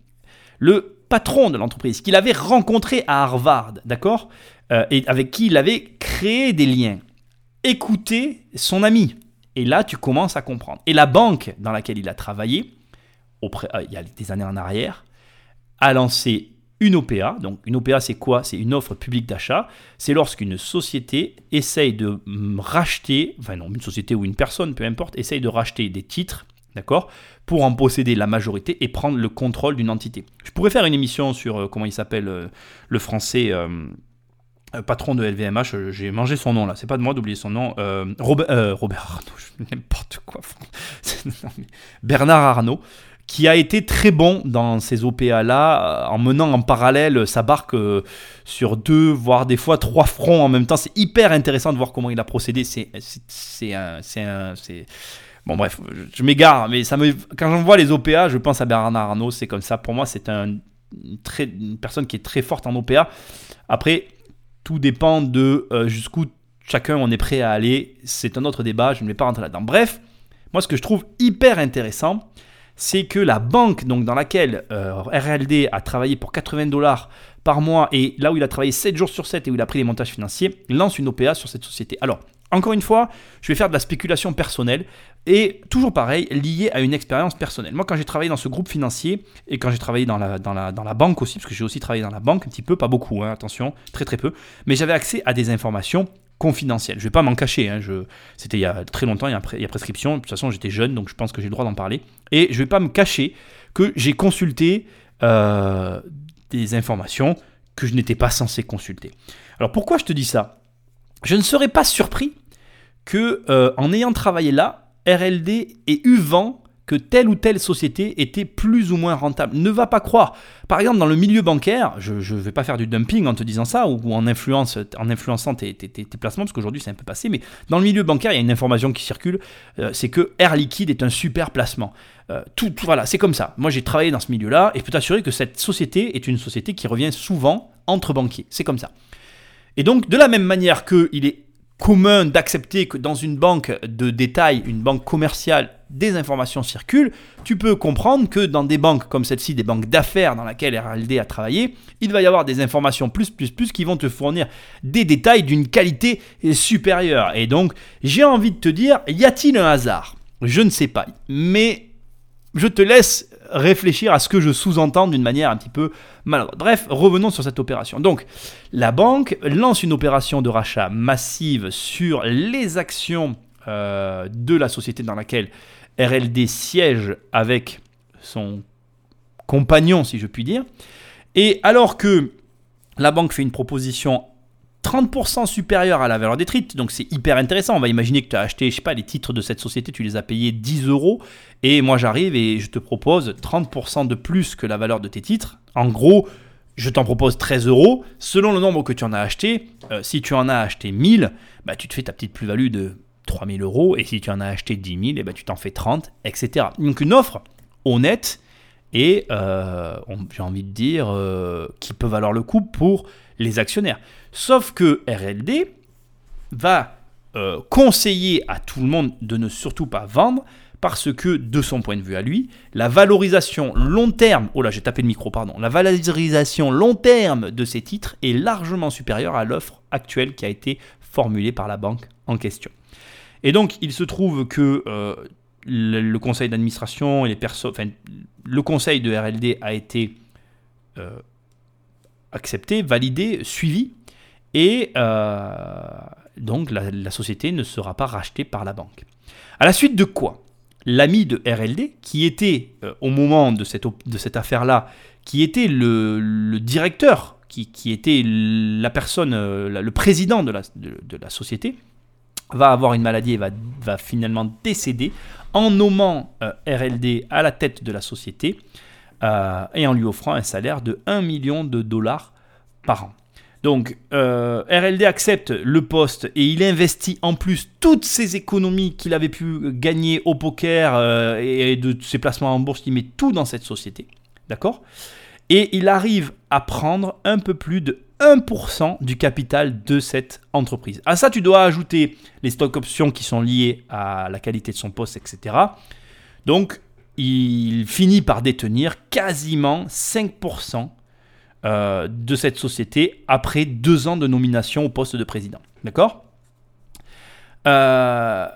Le patron de l'entreprise qu'il avait rencontré à Harvard, d'accord, euh, et avec qui il avait créé des liens, écoutait son ami. Et là, tu commences à comprendre. Et la banque dans laquelle il a travaillé, euh, il y a des années en arrière, a lancé une OPA. Donc une OPA, c'est quoi? C'est une offre publique d'achat. C'est lorsqu'une société essaye de mm, racheter, enfin non, une société ou une personne, peu importe, essaye de racheter des titres, d'accord, pour en posséder la majorité et prendre le contrôle d'une entité. Je pourrais faire une émission sur euh, comment il s'appelle euh, le français. patron de LVMH, j'ai mangé son nom là, c'est pas de moi d'oublier son nom. Robert, Robert n'importe quoi. Bernard Arnault, qui a été très bon dans ces OPA là, en menant en parallèle sa barque euh, sur deux, voire des fois trois fronts en même temps. C'est hyper intéressant de voir comment il a procédé. C'est un. Bon bref, je, m'égare, mais ça me, quand j'en vois les OPA, je pense à Bernard Arnault, c'est comme ça. Pour moi, c'est très- une personne qui est très forte en OPA. Après, tout dépend de euh, jusqu'où chacun on est prêt à aller. C'est un autre débat, je ne vais pas rentrer là-dedans. Bref, moi ce que je trouve hyper intéressant, c'est que la banque dans laquelle euh, RLD a travaillé pour 80 dollars par mois et là où il a travaillé 7 jours sur 7 et où il a pris les montages financiers, lance une OPA sur cette société. Alors, encore une fois, je vais faire de la spéculation personnelle et toujours pareil, lié à une expérience personnelle. Moi, quand j'ai travaillé dans ce groupe financier et quand j'ai travaillé dans la banque aussi, parce que j'ai aussi travaillé dans la banque un petit peu, pas beaucoup, hein, attention, très très peu, mais j'avais accès à des informations confidentielles. Je vais pas m'en cacher, hein, c'était il y a très longtemps, il y a, prescription, de toute façon j'étais jeune, donc je pense que j'ai le droit d'en parler, et je vais pas me cacher que j'ai consulté euh, des informations que je n'étais pas censé consulter. Alors pourquoi je te dis ça? Je ne serais pas surpris que, euh, en ayant travaillé là, RLD eu vent que telle ou telle société était plus ou moins rentable. Ne va pas croire. Par exemple, dans le milieu bancaire, je ne vais pas faire du dumping en te disant ça ou, en, influençant tes, placements, parce qu'aujourd'hui c'est un peu passé, mais dans le milieu bancaire, il y a une information qui circule, euh, c'est que Air Liquide est un super placement. Euh, tout, voilà, c'est comme ça. Moi j'ai travaillé dans ce milieu-là et je peux t'assurer que cette société est une société qui revient souvent entre banquiers. C'est comme ça. Et donc, de la même manière qu'il est commun d'accepter que dans une banque de détail, une banque commerciale, des informations circulent, tu peux comprendre que dans des banques comme celle-ci, des banques d'affaires dans laquelle RLD a travaillé, il va y avoir des informations plus, plus, plus qui vont te fournir des détails d'une qualité supérieure. Et donc, j'ai envie de te dire, y a-t-il un hasard? Je ne sais pas. Mais je te laisse réfléchir à ce que je sous-entends d'une manière un petit peu maladroite. Bref, revenons sur cette opération. Donc, la banque lance une opération de rachat massive sur les actions euh, de la société dans laquelle RLD siège avec son compagnon, si je puis dire. Et alors que la banque fait une proposition 30% supérieur à la valeur des titres, donc c'est hyper intéressant. On va imaginer que tu as acheté, je sais pas, les titres de cette société, tu les as payés 10 euros, et moi j'arrive et je te propose 30% de plus que la valeur de tes titres. En gros, je t'en propose 13 euros. Selon le nombre que tu en as acheté, euh, si tu en as acheté 1000, bah, tu te fais ta petite plus-value de 3000 euros, et si tu en as acheté 10 000, et bah, tu t'en fais 30, etc. Donc une offre honnête et, euh, j'ai envie de dire, euh, qui peut valoir le coup pour les actionnaires. Sauf que RLD va euh, conseiller à tout le monde de ne surtout pas vendre parce que, de son point de vue à lui, la valorisation long terme, oh là j'ai tapé le micro, pardon, la valorisation long terme de ces titres est largement supérieure à l'offre actuelle qui a été formulée par la banque en question. Et donc il se trouve que euh, le, conseil d'administration et les personnes, le conseil de RLD a été euh, accepté, validé, suivi, et euh, donc la, société ne sera pas rachetée par la banque. À la suite de quoi L'ami de RLD, qui était euh, au moment de cette, affaire-là, qui était le, directeur, qui, était la personne, le président de, la, société, va avoir une maladie et va, finalement décéder en nommant RLD à la tête de la société et en lui offrant un salaire de 1 million de dollars par an. Donc euh, RLD accepte le poste et il investit en plus toutes ses économies qu'il avait pu gagner au poker euh, et de ses placements en bourse, il met tout dans cette société. D'accord? Et il arrive à prendre un peu plus de 1% du capital de cette entreprise. À ça, tu dois ajouter les stock options qui sont liées à la qualité de son poste, etc. Donc, il finit par détenir quasiment 5% euh, de cette société après deux ans de nomination au poste de président. D'accord? Euh,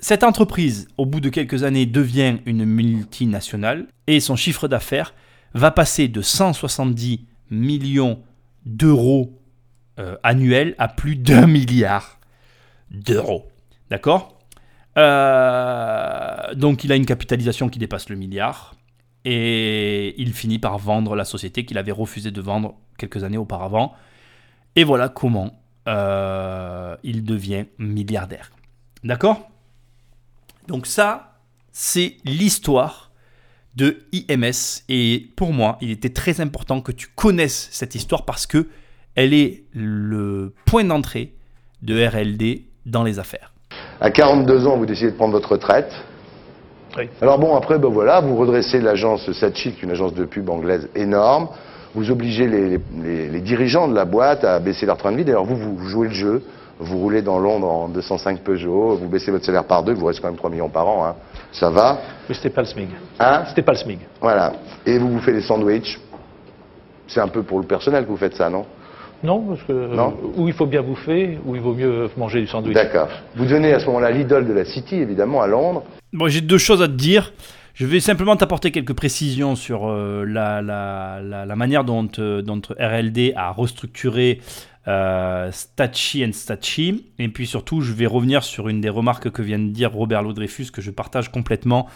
Cette entreprise, au bout de quelques années, devient une multinationale et son chiffre d'affaires va passer de 170 millions d'euros euh, annuels à plus d'un milliard d'euros. D'accord? Donc il a une capitalisation qui dépasse le milliard. Et il finit par vendre la société qu'il avait refusé de vendre quelques années auparavant. Et voilà comment euh, il devient milliardaire. D'accord? Donc ça, c'est l'histoire de IMS. Et pour moi, il était très important que tu connaisses cette histoire parce que elle est le point d'entrée de RLD dans les affaires. À 42 ans, vous décidez de prendre votre retraite. Alors bon, après, ben voilà, vous redressez l'agence Satchit, une agence de pub anglaise énorme. Vous obligez les, dirigeants de la boîte à baisser leur train de vie. D'ailleurs, vous, vous jouez le jeu. Vous roulez dans Londres en 205 Peugeot, vous baissez votre salaire par deux, vous restez quand même 3 millions par an. Hein. Ça va Mais c'était pas le SMIG. Hein C'était pas le SMIG. Voilà. Et vous vous faites des sandwichs. C'est un peu pour le personnel que vous faites ça, non? Non, parce que non? où il faut bien bouffer, ou il vaut mieux manger du sandwich. D'accord. Vous devenez à ce moment-là l'idole de la City, évidemment, à Londres. Bon, j'ai deux choses à te dire. Je vais simplement t'apporter quelques précisions sur euh, la, la, manière dont, euh, dont, RLD a restructuré euh, and. Et puis surtout, je vais revenir sur une des remarques que vient de dire Robert Laudreyfus, que je partage complètement.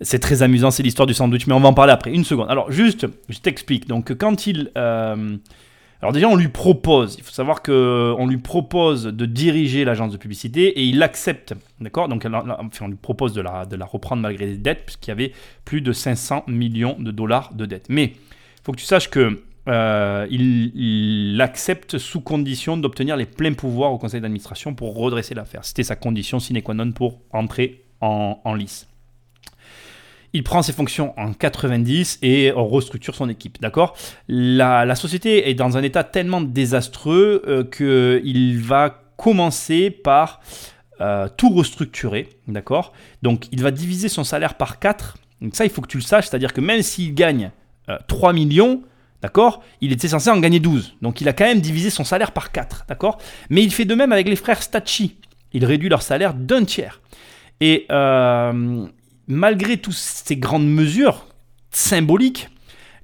C'est très amusant, c'est l'histoire du sandwich, mais on va en parler après. Une seconde. Alors, juste, je t'explique. Donc, quand il Alors déjà, on lui propose, il faut savoir qu'on lui propose de diriger l'agence de publicité et il accepte, d'accord? Donc on lui propose de la, de la reprendre malgré les dettes, puisqu'il y avait plus de 500 millions de dollars de dettes. Mais il faut que tu saches que euh, il, accepte sous condition d'obtenir les pleins pouvoirs au conseil d'administration pour redresser l'affaire. C'était sa condition sine qua non pour entrer en, lice. Il prend ses fonctions en 90 et restructure son équipe. D'accord? La, société est dans un état tellement désastreux euh, qu'il va commencer par euh, tout restructurer. D'accord? Donc il va diviser son salaire par 4. Donc ça, il faut que tu le saches. C'est-à-dire que même s'il gagne 3 euh, millions, D'accord? Il était censé en gagner 12. Donc il a quand même divisé son salaire par 4. D'accord? Mais il fait de même avec les frères Stacci. Il réduit leur salaire d'un tiers. Et malgré toutes ces grandes mesures symboliques,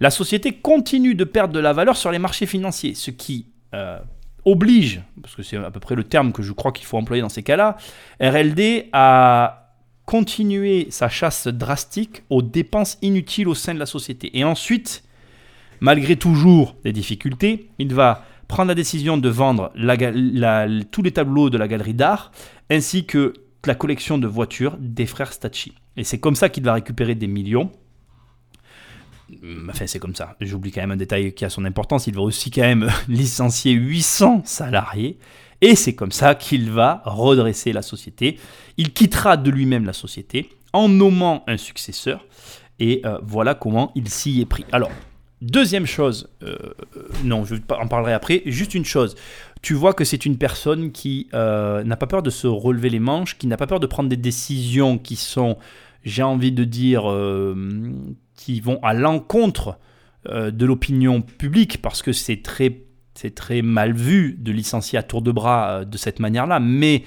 la société continue de perdre de la valeur sur les marchés financiers, ce qui euh, oblige, parce que c'est à peu près le terme que je crois qu'il faut employer dans ces cas-là, RLD à continuer sa chasse drastique aux dépenses inutiles au sein de la société. Et ensuite, malgré toujours des difficultés, il va prendre la décision de vendre tous les tableaux de la galerie d'art, ainsi que la collection de voitures des frères Stacci. Et c'est comme ça qu'il va récupérer des millions. Enfin, c'est comme ça. J'oublie quand même un détail qui a son importance. Il va aussi quand même licencier 800 salariés. Et c'est comme ça qu'il va redresser la société. Il quittera de lui-même la société en nommant un successeur. Et euh, voilà comment il s'y est pris. Alors, deuxième chose, euh, euh, non, je en parlerai après. Juste une chose tu vois que c'est une personne qui euh, n'a pas peur de se relever les manches, qui n'a pas peur de prendre des décisions qui sont, j'ai envie de dire, qui vont à l'encontre de l'opinion publique, parce que c'est très, très mal vu de licencier à tour de bras de cette manière-là. Mais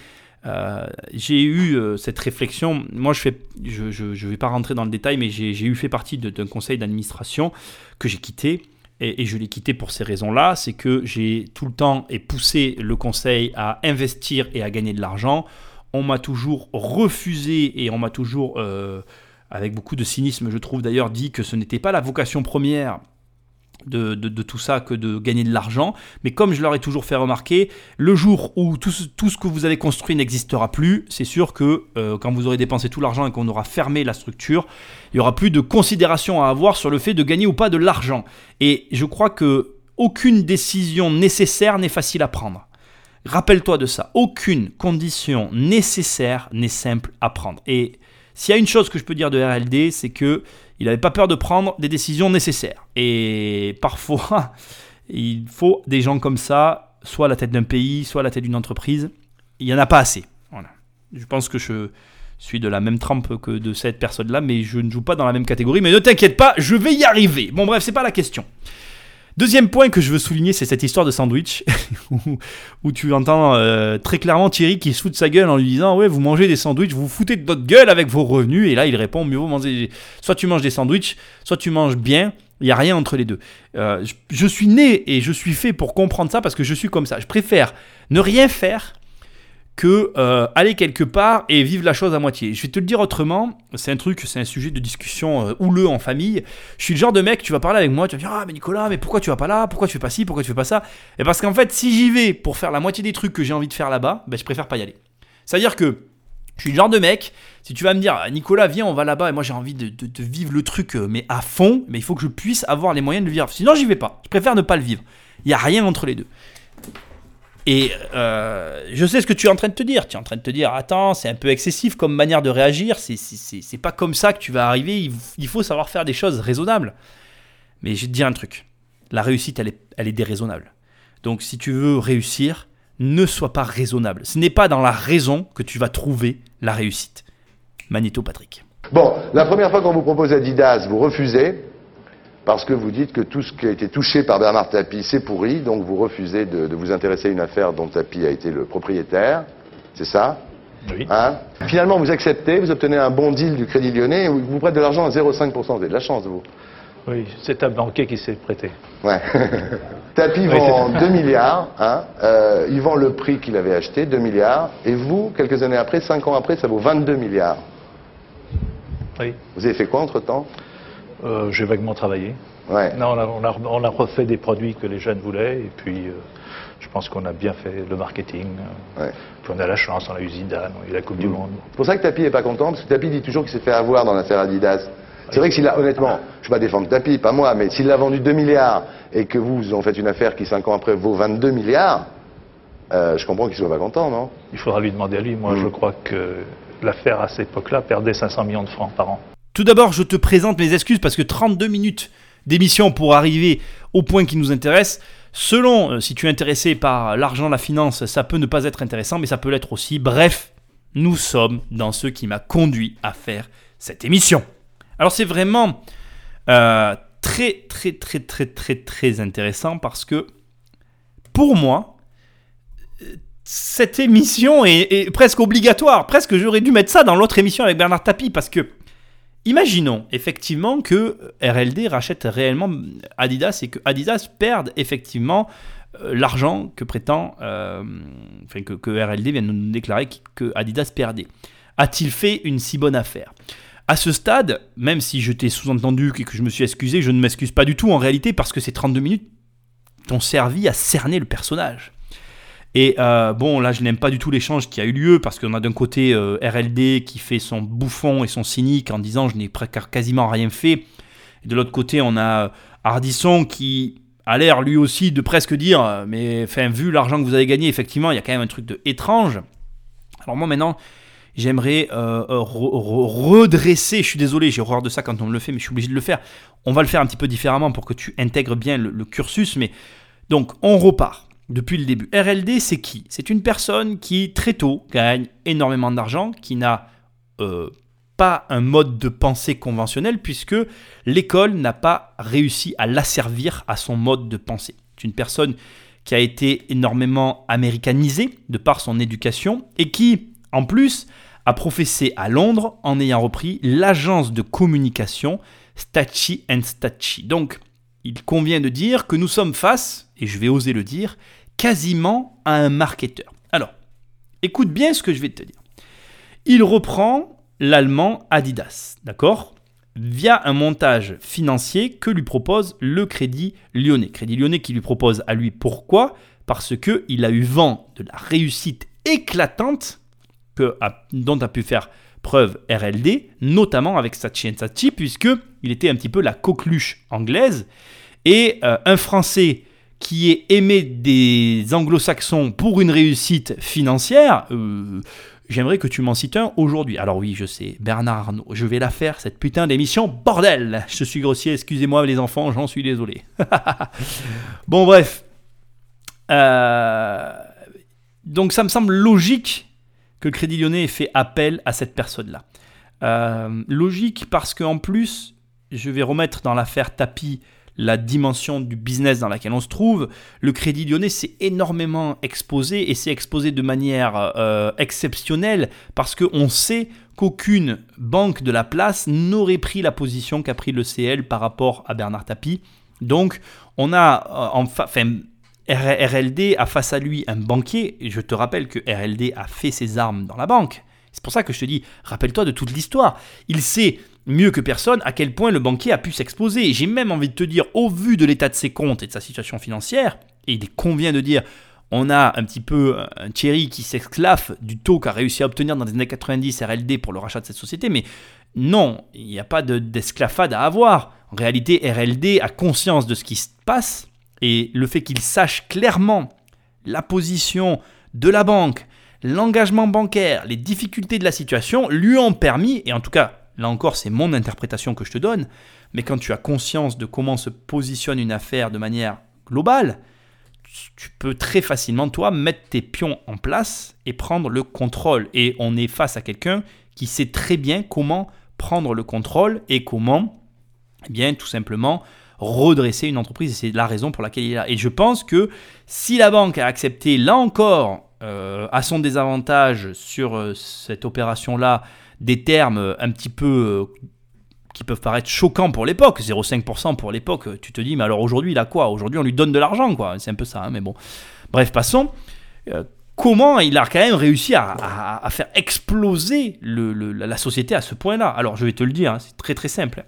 j'ai eu cette réflexion. Moi, je ne vais pas rentrer dans le détail, mais j'ai eu fait partie d'un conseil d'administration que j'ai quitté et, je l'ai quitté pour ces raisons-là, c'est que j'ai tout le temps et poussé le conseil à investir et à gagner de l'argent. On m'a toujours refusé et on m'a toujours, euh, avec beaucoup de cynisme je trouve d'ailleurs, dit que ce n'était pas la vocation première de, tout ça que de gagner de l'argent. Mais comme je leur ai toujours fait remarquer, le jour où tout, ce que vous avez construit n'existera plus, c'est sûr que euh, quand vous aurez dépensé tout l'argent et qu'on aura fermé la structure, il n'y aura plus de considération à avoir sur le fait de gagner ou pas de l'argent. Et je crois que aucune décision nécessaire n'est facile à prendre. Rappelle-toi de ça. Aucune condition nécessaire n'est simple à prendre. Et s'il y a une chose que je peux dire de RLD, c'est que il n'avait pas peur de prendre des décisions nécessaires. Et parfois, il faut des gens comme ça, soit à la tête d'un pays, soit à la tête d'une entreprise. Il n'y en a pas assez. Voilà. Je pense que je suis de la même trempe que de cette personne-là, mais je ne joue pas dans la même catégorie. Mais ne t'inquiète pas, je vais y arriver. Bon bref, c'est pas la question. Deuxième point que je veux souligner, c'est cette histoire de sandwich, où, tu entends euh, très clairement Thierry qui se fout de sa gueule en lui disant Ouais, vous mangez des sandwichs, vous vous foutez de votre gueule avec vos revenus. Et là, il répond Mieux vaut manger. Soit tu manges des sandwichs, soit tu manges bien. Il n'y a rien entre les deux. Euh, je suis né et je suis fait pour comprendre ça parce que je suis comme ça. Je préfère ne rien faire que euh, aller quelque part et vivre la chose à moitié. Je vais te le dire autrement, c'est un truc, c'est un sujet de discussion euh, houleux en famille. Je suis le genre de mec, tu vas parler avec moi, tu vas dire Ah, mais Nicolas, mais pourquoi tu vas pas là? Pourquoi tu fais pas ci? Pourquoi tu fais pas ça? Et parce qu'en fait, si j'y vais pour faire la moitié des trucs que j'ai envie de faire là-bas, ben, je préfère pas y aller. C'est-à-dire que je suis le genre de mec, si tu vas me dire Nicolas, viens, on va là-bas, et moi j'ai envie de, de, vivre le truc, euh, mais à fond, mais il faut que je puisse avoir les moyens de le vivre. Sinon, j'y vais pas. Je préfère ne pas le vivre. Il n'y a rien entre les deux. Et euh, je sais ce que tu es en train de te dire. Tu es en train de te dire, attends, c'est un peu excessif comme manière de réagir. C'est pas comme ça que tu vas arriver. Il, faut savoir faire des choses raisonnables. Mais je vais te dire un truc. La réussite, elle est, elle est déraisonnable. Donc si tu veux réussir, ne sois pas raisonnable. Ce n'est pas dans la raison que tu vas trouver la réussite. Magnéto Patrick. Bon, la première fois qu'on vous propose Adidas, vous refusez parce que vous dites que tout ce qui a été touché par Bernard Tapie, c'est pourri, donc vous refusez de, vous intéresser à une affaire dont Tapie a été le propriétaire. C'est ça? Oui. Hein? Finalement, vous acceptez, vous obtenez un bon deal du Crédit Lyonnais, et vous prêtez de l'argent à 0,5%. Vous avez de la chance, vous. Oui, c'est un banquier qui s'est prêté. Ouais. Tapie vend 2 milliards, hein, euh, il vend le prix qu'il avait acheté, 2 milliards, et vous, quelques années après, 5 ans après, ça vaut 22 milliards. Oui. Vous avez fait quoi entre-temps? Euh, j'ai vaguement travaillé. Ouais. Non, on a, on, a, on a refait des produits que les jeunes voulaient et puis euh, je pense qu'on a bien fait le marketing. Ouais. Puis on a la chance, on a eu Zidane, on a eu la Coupe du Monde. C'est pour ça que Tapi est pas content, parce que Tapi dit toujours qu'il s'est fait avoir dans l'affaire Adidas. C'est vrai que s'il a, honnêtement, je ne vais pas défendre Tapi, pas moi, mais s'il a vendu 2 milliards et que vous, vous en faites une affaire qui, 5 ans après, vaut 22 milliards, euh, je comprends qu'il soit pas content, non? Il faudra lui demander à lui. Moi, Mm. je crois que l'affaire à cette époque-là perdait 500 millions de francs par an. Tout d'abord, je te présente mes excuses parce que 32 minutes d'émission pour arriver au point qui nous intéresse. Selon, euh, si tu es intéressé par l'argent, la finance, ça peut ne pas être intéressant, mais ça peut l'être aussi. Bref, nous sommes dans ce qui m'a conduit à faire cette émission. Alors c'est vraiment euh, très très très très très très intéressant parce que pour moi, euh, cette émission est, est presque obligatoire. Presque j'aurais dû mettre ça dans l'autre émission avec Bernard Tapie parce que Imaginons effectivement que RLD rachète réellement Adidas et que Adidas perde effectivement euh, l'argent que prétend, euh, enfin que, que RLD vient de nous déclarer qu- que Adidas perdait. A-t-il fait une si bonne affaire? À ce stade, même si je t'ai sous-entendu et que je me suis excusé, je ne m'excuse pas du tout en réalité parce que ces 32 minutes t'ont servi à cerner le personnage. Et euh, bon, là, je n'aime pas du tout l'échange qui a eu lieu parce qu'on a d'un côté euh, RLD qui fait son bouffon et son cynique en disant je n'ai quasiment rien fait. Et de l'autre côté, on a euh, Hardisson qui a l'air lui aussi de presque dire euh, mais enfin, vu l'argent que vous avez gagné, effectivement, il y a quand même un truc de étrange. Alors moi maintenant, j'aimerais euh, euh, re- re- redresser, je suis désolé, j'ai horreur de ça quand on me le fait, mais je suis obligé de le faire. On va le faire un petit peu différemment pour que tu intègres bien le, le cursus, mais donc on repart depuis le début. RLD, c'est qui? C'est une personne qui très tôt gagne énormément d'argent, qui n'a euh, pas un mode de pensée conventionnel, puisque l'école n'a pas réussi à l'asservir à son mode de pensée. C'est une personne qui a été énormément américanisée de par son éducation et qui, en plus, a professé à Londres en ayant repris l'agence de communication Stachi Stachi. Donc, il convient de dire que nous sommes face, et je vais oser le dire, quasiment à un marketeur. Alors, écoute bien ce que je vais te dire. Il reprend l'allemand Adidas, d'accord? Via un montage financier que lui propose le Crédit Lyonnais. Crédit Lyonnais qui lui propose à lui pourquoi? Parce que il a eu vent de la réussite éclatante dont a pu faire preuve RLD, notamment avec Sachi Sachi, puisque il était un petit peu la coqueluche anglaise et euh, un Français qui est aimé des anglo-saxons pour une réussite financière, euh, j'aimerais que tu m'en cites un aujourd'hui. Alors oui, je sais, Bernard Arnault, je vais la faire, cette putain d'émission, bordel Je suis grossier, excusez-moi les enfants, j'en suis désolé. bon bref. Euh, donc ça me semble logique que le Crédit Lyonnais ait fait appel à cette personne-là. Euh, logique parce qu'en plus, je vais remettre dans l'affaire Tapi la dimension du business dans laquelle on se trouve. Le Crédit Lyonnais s'est énormément exposé et s'est exposé de manière euh, exceptionnelle parce qu'on sait qu'aucune banque de la place n'aurait pris la position qu'a pris le CL par rapport à Bernard Tapie. Donc, on a euh, en enfin, RLD a face à lui un banquier, et je te rappelle que RLD a fait ses armes dans la banque. C'est pour ça que je te dis, rappelle-toi de toute l'histoire. Il sait mieux que personne à quel point le banquier a pu s'exposer. J'ai même envie de te dire, au vu de l'état de ses comptes et de sa situation financière, et il convient de dire, on a un petit peu un Thierry qui s'esclaffe du taux qu'a réussi à obtenir dans les années 90 RLD pour le rachat de cette société, mais non, il n'y a pas de- d'esclafade à avoir. En réalité, RLD a conscience de ce qui se passe et le fait qu'il sache clairement la position de la banque, l'engagement bancaire, les difficultés de la situation lui ont permis, et en tout cas, là encore, c'est mon interprétation que je te donne, mais quand tu as conscience de comment se positionne une affaire de manière globale, tu- peux très facilement, toi, mettre tes pions en place et prendre le contrôle. Et on est face à quelqu'un qui sait très bien comment prendre le contrôle et comment, eh bien, tout simplement, redresser une entreprise. Et c'est la raison pour laquelle il est là. Et je pense que si la banque a accepté, là encore, euh, à son désavantage sur euh, cette opération-là, des termes euh, un petit peu euh, qui peuvent paraître choquants pour l'époque, 0,5% pour l'époque, euh, tu te dis, mais alors aujourd'hui, il a quoi? Aujourd'hui, on lui donne de l'argent, quoi. C'est un peu ça, hein, mais bon. Bref, passons. Comment il a quand même réussi à, faire exploser la société à ce point-là? Alors, je vais te le dire, hein, c'est très très simple.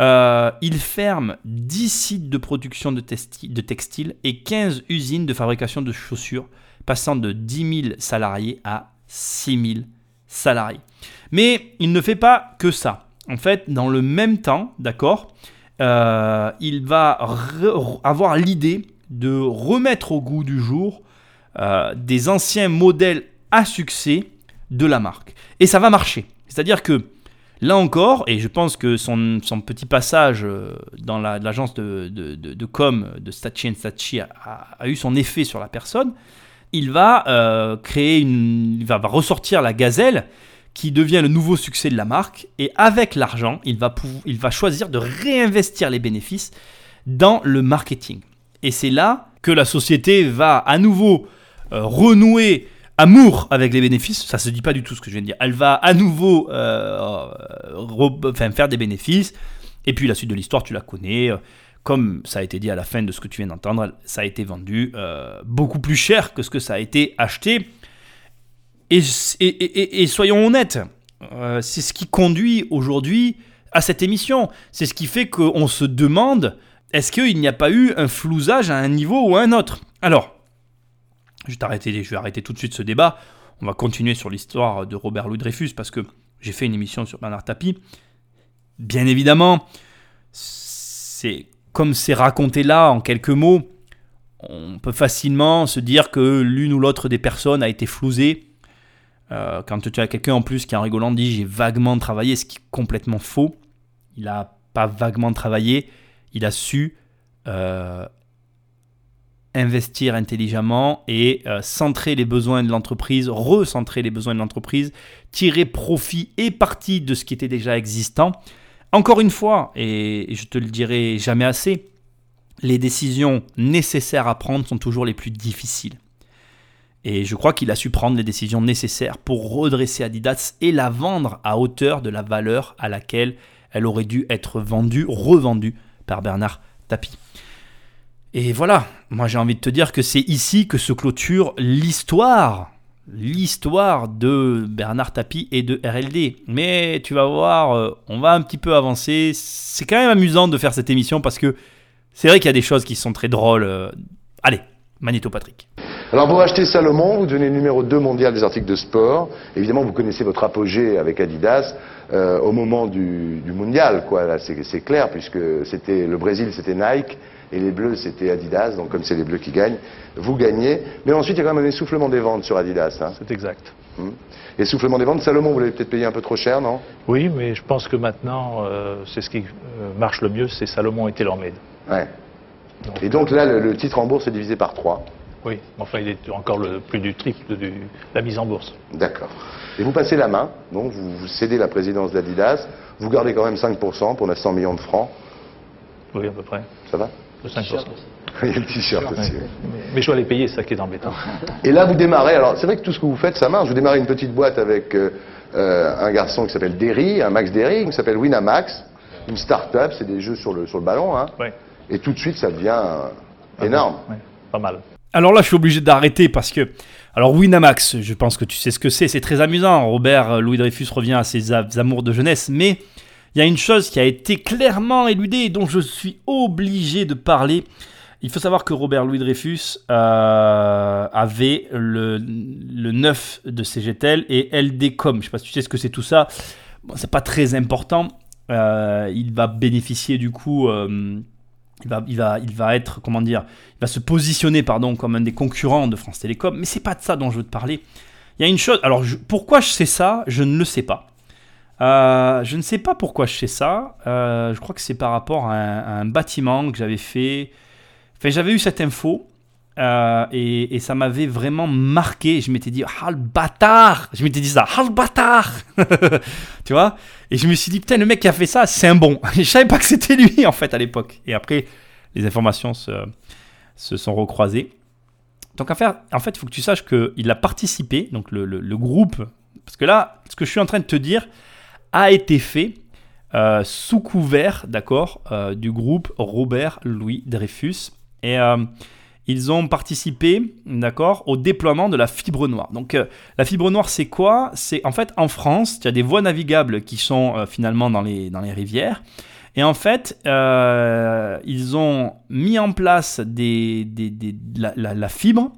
Euh, il ferme 10 sites de production de textiles et 15 usines de fabrication de chaussures, passant de 10 000 salariés à 6 000 salariés. Mais il ne fait pas que ça. En fait, dans le même temps, d'accord, euh, il va avoir l'idée de remettre au goût du jour euh, des anciens modèles à succès de la marque. Et ça va marcher. C'est-à-dire que là encore, et je pense que son, petit passage euh, dans la- l'agence de, de, de- de com de Stachi Stachi a eu son effet sur la personne, il va euh, créer une, il va, ressortir la gazelle qui devient le nouveau succès de la marque. Et avec l'argent, il va, il va choisir de réinvestir les bénéfices dans le marketing. Et c'est là que la société va à nouveau euh, renouer amour avec les bénéfices. Ça se dit pas du tout ce que je viens de dire. Elle va à nouveau euh, faire des bénéfices. Et puis la suite de l'histoire, tu la connais. Comme ça a été dit à la fin de ce que tu viens d'entendre, ça a été vendu euh, beaucoup plus cher que ce que ça a été acheté. Et, soyons honnêtes, euh, c'est ce qui conduit aujourd'hui à cette émission. C'est ce qui fait qu'on se demande est-ce qu'il n'y a pas eu un flousage à un niveau ou à un autre? Alors, je vais, t'arrêter- je vais arrêter tout de suite ce débat. On va continuer sur l'histoire de Robert Louis Dreyfus parce que j'ai fait une émission sur Bernard Tapie. Bien évidemment, c'est comme c'est raconté là en quelques mots, on peut facilement se dire que l'une ou l'autre des personnes a été flousée. Euh, quand tu as quelqu'un en plus qui en rigolant dit j'ai vaguement travaillé, ce qui est complètement faux. Il n'a pas vaguement travaillé, il a su euh, investir intelligemment et euh, centrer les besoins de l'entreprise, recentrer les besoins de l'entreprise, tirer profit et parti de ce qui était déjà existant. Encore une fois, et je te le dirai jamais assez, les décisions nécessaires à prendre sont toujours les plus difficiles. Et je crois qu'il a su prendre les décisions nécessaires pour redresser Adidas et la vendre à hauteur de la valeur à laquelle elle aurait dû être vendue, revendue par Bernard Tapie. Et voilà, moi j'ai envie de te dire que c'est ici que se clôture l'histoire, l'histoire de Bernard Tapie et de RLD. Mais tu vas voir, euh, on va un petit peu avancer. C'est quand même amusant de faire cette émission parce que c'est vrai qu'il y a des choses qui sont très drôles. euh. Allez, Magnéto Patrick. Alors vous rachetez Salomon, vous devenez numéro 2 mondial des articles de sport. Évidemment, vous connaissez votre apogée avec Adidas euh, au moment du, du mondial, quoi. Là, c'est clair, puisque c'était le Brésil, c'était Nike, et les Bleus, c'était Adidas. Donc comme c'est les Bleus qui gagnent, vous gagnez. Mais ensuite, il y a quand même un essoufflement des ventes sur Adidas. Hein. C'est exact. Hum. Essoufflement des ventes. Salomon, vous l'avez peut-être payé un peu trop cher, non? Oui, mais je pense que maintenant, euh, c'est ce qui euh, marche le mieux, c'est Salomon et TaylorMade. Ouais. Et donc là, le, le titre en bourse est divisé par 3. Oui, enfin, il est encore le plus du triple de la mise en bourse. D'accord. Et vous passez la main, donc vous, vous cédez la présidence d'Adidas, vous gardez quand même 5% pour 900 millions de francs. Oui, à peu près. Ça va? De 5%. Il y a le t-shirt aussi. Mais, mais je dois les payer, c'est ça qui est embêtant. Et là, vous démarrez. Alors, c'est vrai que tout ce que vous faites, ça marche. Vous démarrez une petite boîte avec euh, euh, un garçon qui s'appelle Derry, un Max Derry, qui s'appelle Winamax, une start-up, c'est des jeux sur le, sur le ballon. Hein. Et tout de suite, ça devient euh, énorme. Ouais, pas mal. Alors là, je suis obligé d'arrêter parce que. Alors, Winamax, je pense que tu sais ce que c'est. C'est très amusant. Robert Louis Dreyfus revient à ses amours de jeunesse. Mais il y a une chose qui a été clairement éludée et dont je suis obligé de parler. Il faut savoir que Robert Louis Dreyfus euh, avait le, le 9 de CGTEL et LDCOM. Je ne sais pas si tu sais ce que c'est tout ça. Bon, c'est pas très important. Euh, il va bénéficier du coup. euh, il va, il, va, il va être, comment dire, il va se positionner pardon, comme un des concurrents de France Télécom, mais c'est pas de ça dont je veux te parler. Il y a une chose, alors pourquoi je sais ça, je ne le sais pas. Euh, je ne sais pas pourquoi je sais ça. Euh, je crois que c'est par rapport à un, bâtiment que j'avais fait. Enfin, j'avais eu cette info euh, et, ça m'avait vraiment marqué. Je m'étais dit, ah le bâtard Je m'étais dit ça, ah le bâtard Tu vois? Et je me suis dit, putain, le mec qui a fait ça, c'est un bon. je savais pas que c'était lui en fait à l'époque. Et après, les informations se, se sont recroisées. Donc en fait, il faut que tu saches qu'il a participé, donc le- le groupe, parce que là, ce que je suis en train de te dire a été fait euh, sous couvert, d'accord, euh, du groupe Robert Louis Dreyfus. Et euh, ils ont participé, d'accord, au déploiement de la fibre noire. Donc la fibre noire, c'est quoi? C'est en fait en France, il y a des voies navigables qui sont finalement dans les, dans les rivières. Et en fait, ils ont mis en place la fibre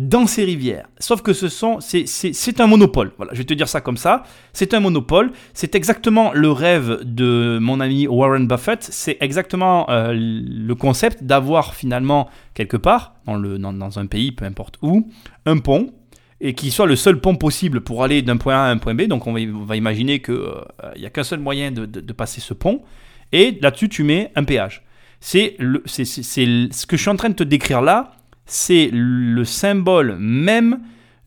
dans ces rivières. Sauf que ce sont, c'est, un monopole. Voilà, je vais te dire ça comme ça. C'est un monopole. C'est exactement le rêve de mon ami Warren Buffett. C'est exactement euh, le concept d'avoir finalement quelque part dans, le, dans, un pays, peu importe où, un pont et qui soit le seul pont possible pour aller d'un point A à un point B. Donc on va, on va imaginer qu'il n'y a qu'un seul moyen de, de- passer ce pont. Et là-dessus, tu mets un péage. C'est ce que je suis en train de te décrire là, c'est le symbole même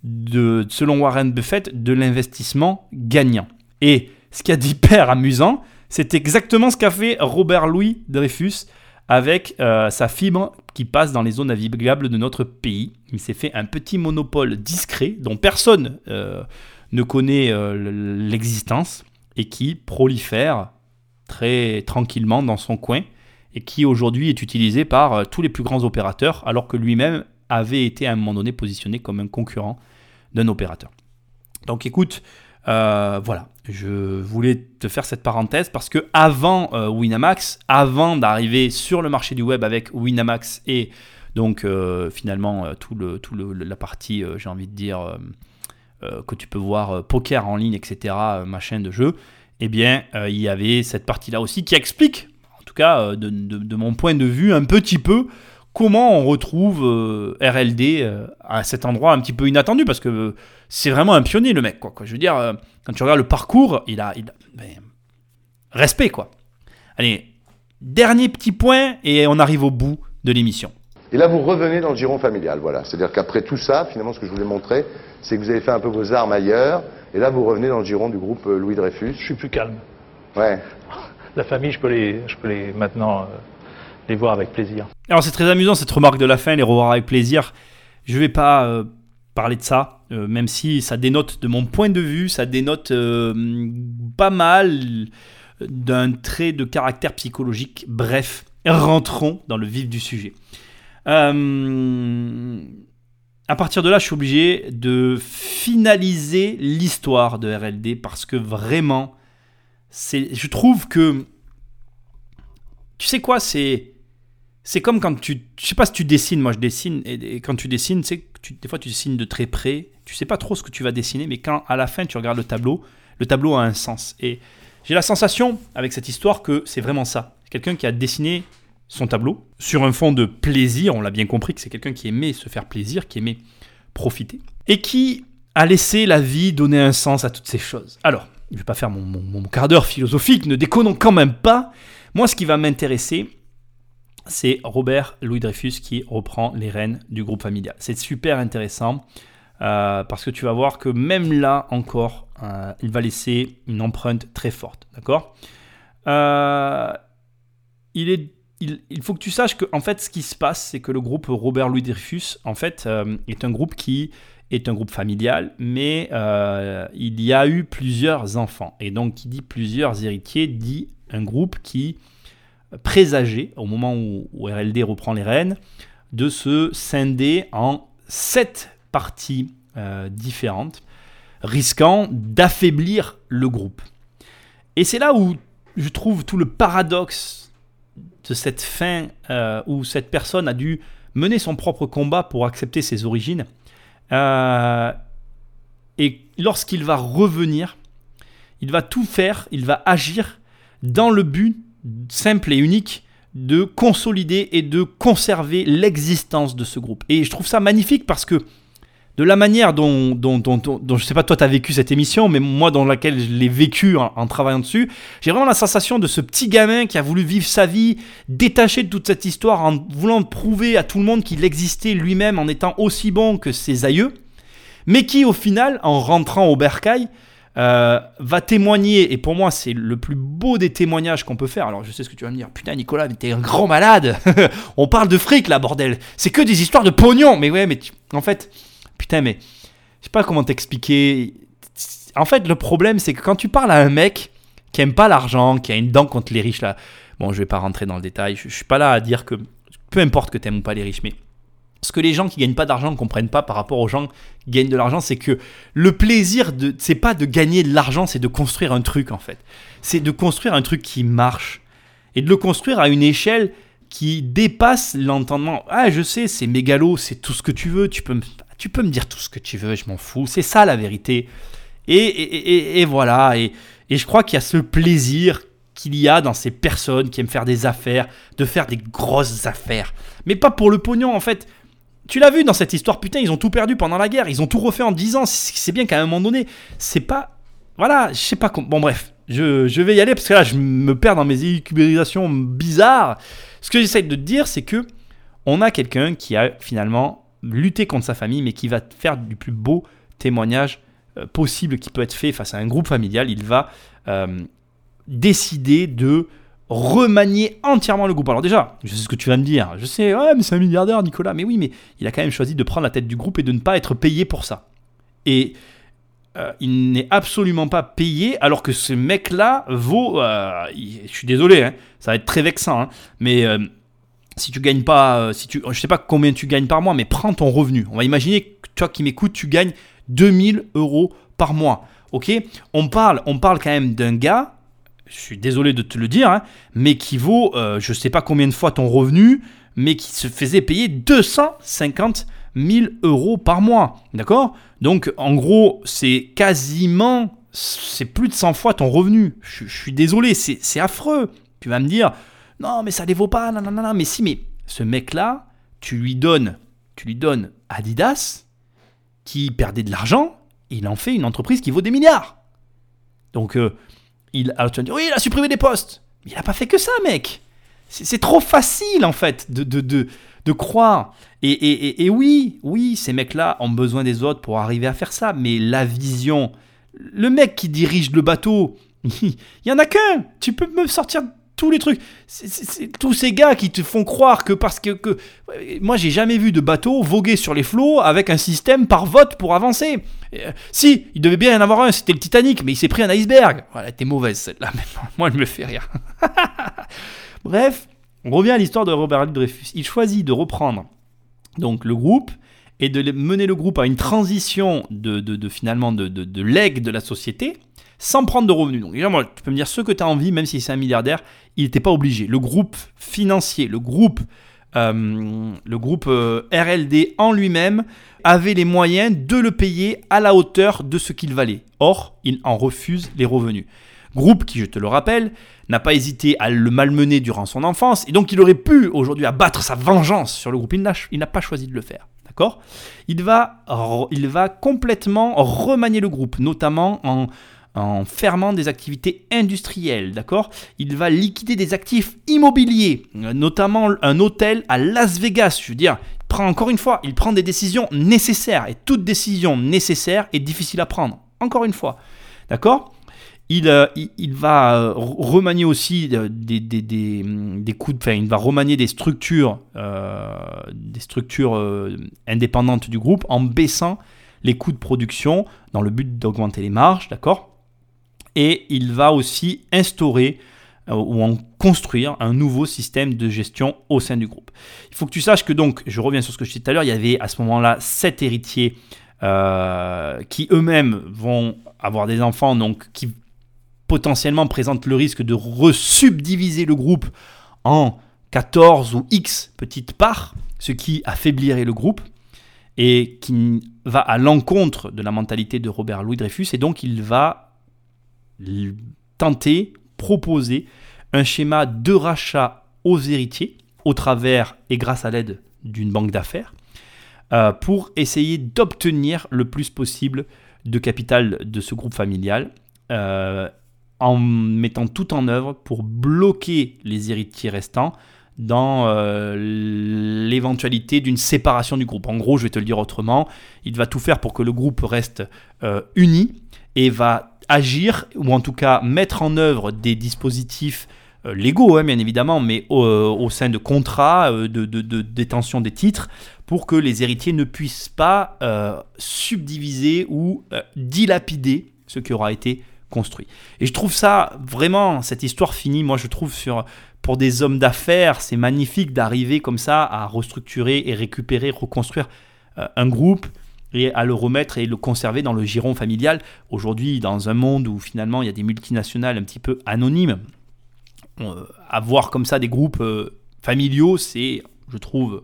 de, selon Warren Buffett, de l'investissement gagnant. Et ce qui est hyper amusant, c'est exactement ce qu'a fait Robert Louis Dreyfus avec euh, sa fibre qui passe dans les zones navigables de notre pays. Il s'est fait un petit monopole discret dont personne euh, ne connaît euh, l'existence et qui prolifère très tranquillement dans son coin et qui aujourd'hui est utilisé par euh, tous les plus grands opérateurs alors que lui-même avait été à un moment donné positionné comme un concurrent d'un opérateur. Donc écoute, euh, voilà, je voulais te faire cette parenthèse parce que avant euh, Winamax, avant d'arriver sur le marché du web avec Winamax et donc finalement tout le, tout la partie, j'ai envie de dire, que tu peux voir poker en ligne, etc., machin de jeu, eh bien il y avait cette partie-là aussi qui explique, tout cas euh, de, de- de mon point de vue, un petit peu comment on retrouve euh, RLD euh, à cet endroit un petit peu inattendu parce que euh, c'est vraiment un pionnier le mec quoi, quoi. je veux dire euh, quand tu regardes le parcours il a, il a- ben, respect quoi allez dernier petit point et on arrive au bout de l'émission Et là, vous revenez dans le giron familial, voilà. C'est-à-dire qu'après tout ça, finalement, ce que je voulais montrer, c'est que vous avez fait un peu vos armes ailleurs, et là, vous revenez dans le giron du groupe Louis Dreyfus. Je suis plus calme. Ouais. La famille, je peux les, je peux les maintenant euh, les voir avec plaisir. alors c'est très amusant cette remarque de la fin les revoir avec plaisir. Je vais pas euh, parler de ça euh, même si ça dénote de mon point de vue ça dénote pas mal d'un trait de caractère psychologique. Bref rentrons dans le vif du sujet. À partir de là, je suis obligé de finaliser l'histoire de RLD parce que vraiment, c'est, je trouve que, tu sais quoi, c'est, c'est comme quand tu, je sais pas si tu dessines, moi je dessine et, quand tu dessines, que tu, des fois tu dessines de très près, tu sais pas trop ce que tu vas dessiner, mais quand à la fin tu regardes le tableau, le tableau a un sens. Et j'ai la sensation avec cette histoire que c'est vraiment ça. Quelqu'un qui a dessiné son tableau sur un fond de plaisir, on l'a bien compris que c'est quelqu'un qui aimait se faire plaisir, qui aimait profiter, et qui a laissé la vie donner un sens à toutes ces choses. Alors, je vais pas faire mon, quart d'heure philosophique, ne déconnons quand même pas. Moi, ce qui va m'intéresser, c'est Robert Louis Dreyfus qui reprend les rênes du groupe familial. C'est super intéressant euh, parce que tu vas voir que même là encore, euh, il va laisser une empreinte très forte. D'accord? Euh, il, faut que tu saches que fait, ce qui se passe, c'est que le groupe Robert Louis Dreyfus, en fait, est un groupe qui est un groupe familial, mais euh, il y a eu plusieurs enfants. Et donc, qui dit plusieurs héritiers, dit un groupe qui présageait, au moment où, RLD reprend les rênes, de se scinder en sept parties euh, différentes, risquant d'affaiblir le groupe. Et c'est là où je trouve tout le paradoxe de cette fin euh, où cette personne a dû mener son propre combat pour accepter ses origines. Euh, et lorsqu'il va revenir, il va tout faire, il va agir dans le but simple et unique de consolider et de conserver l'existence de ce groupe. Et je trouve ça magnifique parce que de la manière dont, dont, dont, dont- je sais pas toi tu as vécu cette émission, mais moi dans laquelle je l'ai vécu en, travaillant dessus, j'ai vraiment la sensation de ce petit gamin qui a voulu vivre sa vie, détaché de toute cette histoire, en voulant prouver à tout le monde qu'il existait lui-même en étant aussi bon que ses aïeux, mais qui au final, en rentrant au bercail, euh, va témoigner, et pour moi c'est le plus beau des témoignages qu'on peut faire. Alors je sais ce que tu vas me dire, putain Nicolas, mais t'es un grand malade, on parle de fric là, bordel, c'est que des histoires de pognon, mais ouais, mais en fait, putain, mais je sais pas comment t'expliquer. En fait, le problème c'est que quand tu parles à un mec qui aime pas l'argent, qui a une dent contre les riches là, bon, je vais pas rentrer dans le détail, je, je suis pas là à dire que peu importe que t'aimes ou pas les riches, mais Ce que les gens qui gagnent pas d'argent ne comprennent pas par rapport aux gens qui gagnent de l'argent, c'est que le plaisir, c'est pas de gagner de l'argent, c'est de construire un truc en fait. C'est de construire un truc qui marche et de le construire à une échelle qui dépasse l'entendement. Ah, je sais, c'est mégalo, c'est tout ce que tu veux, tu peux, me, tu peux me dire tout ce que tu veux, je m'en fous. C'est ça la vérité. Et, voilà, et, je crois qu'il y a ce plaisir qu'il y a dans ces personnes qui aiment faire des affaires, de faire des grosses affaires. Mais pas pour le pognon en fait. Tu l'as vu dans cette histoire, putain, ils ont tout perdu pendant la guerre, ils ont tout refait en 10 ans. C'est bien qu'à un moment donné, c'est pas. Voilà, je sais pas. Bon, bref, je, vais y aller parce que là, je me perds dans mes écubérisations bizarres. Ce que j'essaie de te dire, c'est que on a quelqu'un qui a finalement lutté contre sa famille, mais qui va faire du plus beau témoignage euh, possible qui peut être fait face à un groupe familial. Il va euh, décider de remanier entièrement le groupe. Alors déjà, je sais ce que tu vas me dire. Je sais, ouais, mais c'est un milliardaire, Nicolas. Mais oui, mais il a quand même choisi de prendre la tête du groupe et de ne pas être payé pour ça. Et euh, il n'est absolument pas payé alors que ce mec-là vaut... Je suis désolé, hein, ça va être très vexant, hein, mais si tu gagnes pas... si tu, je sais pas combien tu gagnes par mois, mais prends ton revenu. On va imaginer que toi qui m'écoutes, tu gagnes 2000 euros par mois. Ok? On parle, on parle quand même d'un gars, je suis désolé de te le dire, hein, mais qui vaut je sais pas combien de fois ton revenu, mais qui se faisait payer 250 000 euros par mois. D'accord? Donc, en gros, c'est quasiment. C'est plus de 100 fois ton revenu. Je, suis désolé, c'est affreux. Tu vas me dire, non, mais ça les vaut pas, non, non, non, mais si, mais ce mec-là, tu lui donnes, tu lui donnes Adidas, qui perdait de l'argent, il en fait une entreprise qui vaut des milliards. Donc, euh, il, alors tu vas dire, oui, il a supprimé des postes. Mais il n'a pas fait que ça, mec. C'est trop facile, en fait, de, de, de, de croire. Et, oui, oui, ces mecs-là ont besoin des autres pour arriver à faire ça, mais la vision, le mec qui dirige le bateau, il y en a qu'un. Tu peux me sortir tous les trucs. Tous ces gars qui te font croire que parce que, que moi j'ai jamais vu de bateau voguer sur les flots avec un système par vote pour avancer. Euh, si, il devait bien y en avoir un, c'était le Titanic, mais il s'est pris un iceberg. Voilà, t'es mauvaise celle-là, moi je me fais rien. Bref, on revient à l'histoire de Robert Dreyfus. Il choisit de reprendre donc le groupe et de mener le groupe à une transition de, finalement de, de, de de la société sans prendre de revenus. Donc déjà, moi, tu peux me dire ce que tu as envie, même si c'est un milliardaire, il n'était pas obligé. Le groupe financier, le groupe, euh, le groupe euh, RLD en lui-même avait les moyens de le payer à la hauteur de ce qu'il valait. Or, il en refuse les revenus. Groupe qui, je te le rappelle, n'a pas hésité à le malmener durant son enfance, et donc il aurait pu aujourd'hui abattre sa vengeance sur le groupe. Il n'a pas choisi de le faire. D'accord? Il va, il va complètement remanier le groupe, notamment en, en fermant des activités industrielles, d'accord? Il va liquider des actifs immobiliers, notamment un hôtel à Las Vegas. Je veux dire, il prend encore une fois, il prend des décisions nécessaires, et toute décision nécessaire est difficile à prendre. Encore une fois, d'accord? Euh, il, va euh, remanier aussi euh, des, des, des, des coups de, enfin, il va remanier des structures, des structures indépendantes du groupe en baissant les coûts de production dans le but d'augmenter les marges, d'accord? Et il va aussi instaurer ou en construire un nouveau système de gestion au sein du groupe. Il faut que tu saches que donc, je reviens sur ce que je disais tout à l'heure, il y avait à ce moment-là sept héritiers qui eux-mêmes vont avoir des enfants, donc qui potentiellement présente le risque de resubdiviser le groupe en 14 ou X petites parts, ce qui affaiblirait le groupe et qui va à l'encontre de la mentalité de Robert Louis Dreyfus et donc il va tenter, proposer un schéma de rachat aux héritiers au travers et grâce à l'aide d'une banque d'affaires euh, pour essayer d'obtenir le plus possible de capital de ce groupe familial euh, en mettant tout en œuvre pour bloquer les héritiers restants dans euh, l'éventualité d'une séparation du groupe. En gros, je vais te le dire autrement, il va tout faire pour que le groupe reste uni et va agir, ou en tout cas mettre en œuvre des dispositifs euh, légaux, hein, bien évidemment, mais au, sein de contrats de, de, détention des titres, pour que les héritiers ne puissent pas subdiviser ou dilapider ce qui aura été construit. Et je trouve ça vraiment, cette histoire finie, moi je trouve pour des hommes d'affaires, c'est magnifique d'arriver comme ça à restructurer et récupérer, reconstruire euh, un groupe et à le remettre et le conserver dans le giron familial. Aujourd'hui, dans un monde où finalement il y a des multinationales un petit peu anonymes, euh, avoir comme ça des groupes euh, familiaux, c'est, je trouve,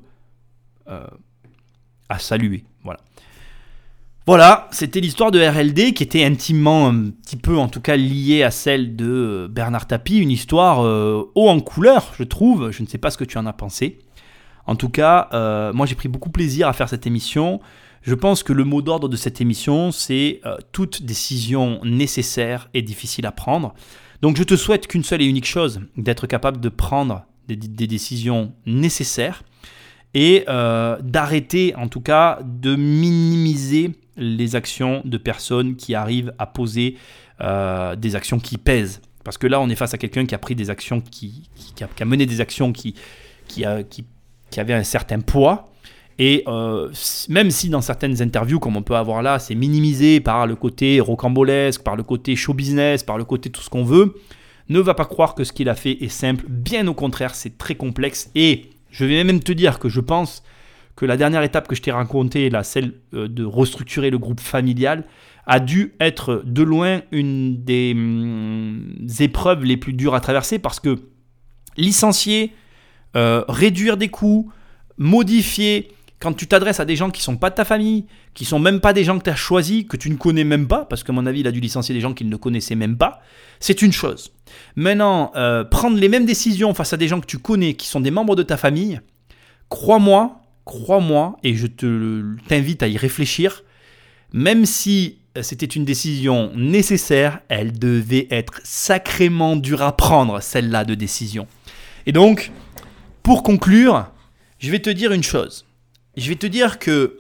à saluer. Voilà. Voilà, c'était l'histoire de RLD qui était intimement, un petit peu en tout cas liée à celle de Bernard Tapie, une histoire euh, haut en couleur, je trouve. Je ne sais pas ce que tu en as pensé. En tout cas, euh, moi j'ai pris beaucoup plaisir à faire cette émission. Je pense que le mot d'ordre de cette émission, c'est euh, toute décision nécessaire et difficile à prendre. Donc je te souhaite qu'une seule et unique chose, d'être capable de prendre des, décisions nécessaires et d'arrêter en tout cas de minimiser les actions de personnes qui arrivent à poser euh, des actions qui pèsent. Parce que là, on est face à quelqu'un qui a pris des actions, qui, a, mené des actions qui, qui, un certain poids. Et euh, même si dans certaines interviews, comme on peut avoir là, c'est minimisé par le côté rocambolesque, par le côté show business, par le côté tout ce qu'on veut, ne va pas croire que ce qu'il a fait est simple. Bien au contraire, c'est très complexe. Et je vais même te dire que je pense que la dernière étape que je t'ai racontée, là, celle euh, de restructurer le groupe familial, a dû être de loin une des hum, épreuves les plus dures à traverser parce que licencier, euh, réduire des coûts, modifier, quand tu t'adresses à des gens qui sont pas de ta famille, qui sont même pas des gens que tu as choisis, que tu ne connais même pas, parce qu'à mon avis, il a dû licencier des gens qu'il ne connaissait même pas, c'est une chose. Maintenant, euh, prendre les mêmes décisions face à des gens que tu connais, qui sont des membres de ta famille, crois-moi, crois-moi, et je t'invite à y réfléchir, même si c'était une décision nécessaire, elle devait être sacrément dure à prendre, celle-là de décision. Et donc, pour conclure, je vais te dire une chose. Je vais te dire que,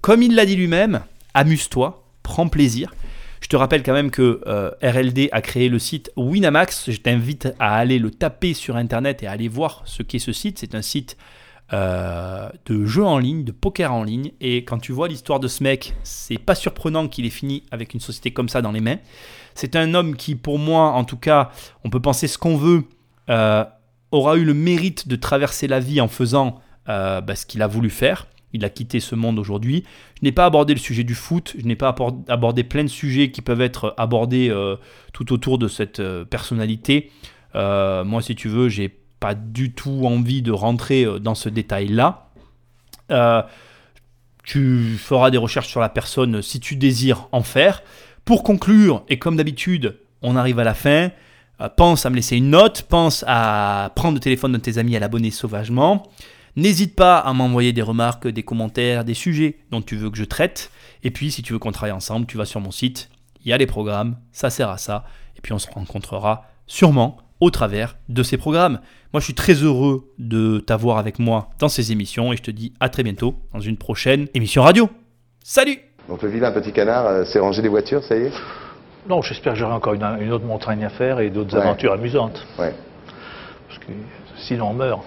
comme il l'a dit lui-même, amuse-toi, prends plaisir. Je te rappelle quand même que euh, RLD a créé le site Winamax. Je t'invite à aller le taper sur Internet et à aller voir ce qu'est ce site. C'est un site euh, de jeux en ligne, de poker en ligne. Et quand tu vois l'histoire de ce mec, c'est pas surprenant qu'il ait fini avec une société comme ça dans les mains. C'est un homme qui, pour moi, en tout cas, on peut penser ce qu'on veut, euh, aura eu le mérite de traverser la vie en faisant euh, bah, ce qu'il a voulu faire. Il a quitté ce monde aujourd'hui. Je n'ai pas abordé le sujet du foot, je n'ai pas abordé plein de sujets qui peuvent être abordés tout autour de cette personnalité. moi, si tu veux, j'ai pas du tout envie de rentrer euh, dans ce détail-là. Euh, tu feras des recherches sur la personne si tu désires en faire. Pour conclure, et comme d'habitude, on arrive à la fin, euh, pense à me laisser une note, pense à prendre le téléphone de tes amis à l'abonner sauvagement. N'hésite pas à m'envoyer des remarques, des commentaires, des sujets dont tu veux que je traite. Et puis, si tu veux qu'on travaille ensemble, tu vas sur mon site, il y a les programmes, ça sert à ça. Et puis, on se rencontrera sûrement au travers de ces programmes. Moi, je suis très heureux de t'avoir avec moi dans ces émissions et je te dis à très bientôt dans une prochaine émission radio. Salut Donc le vilain petit canard euh, s'est rangé des voitures, ça y est? Non, j'espère que j'aurai encore une, autre montagne à faire et d'autres aventures amusantes. Ouais. Parce que sinon on meurt.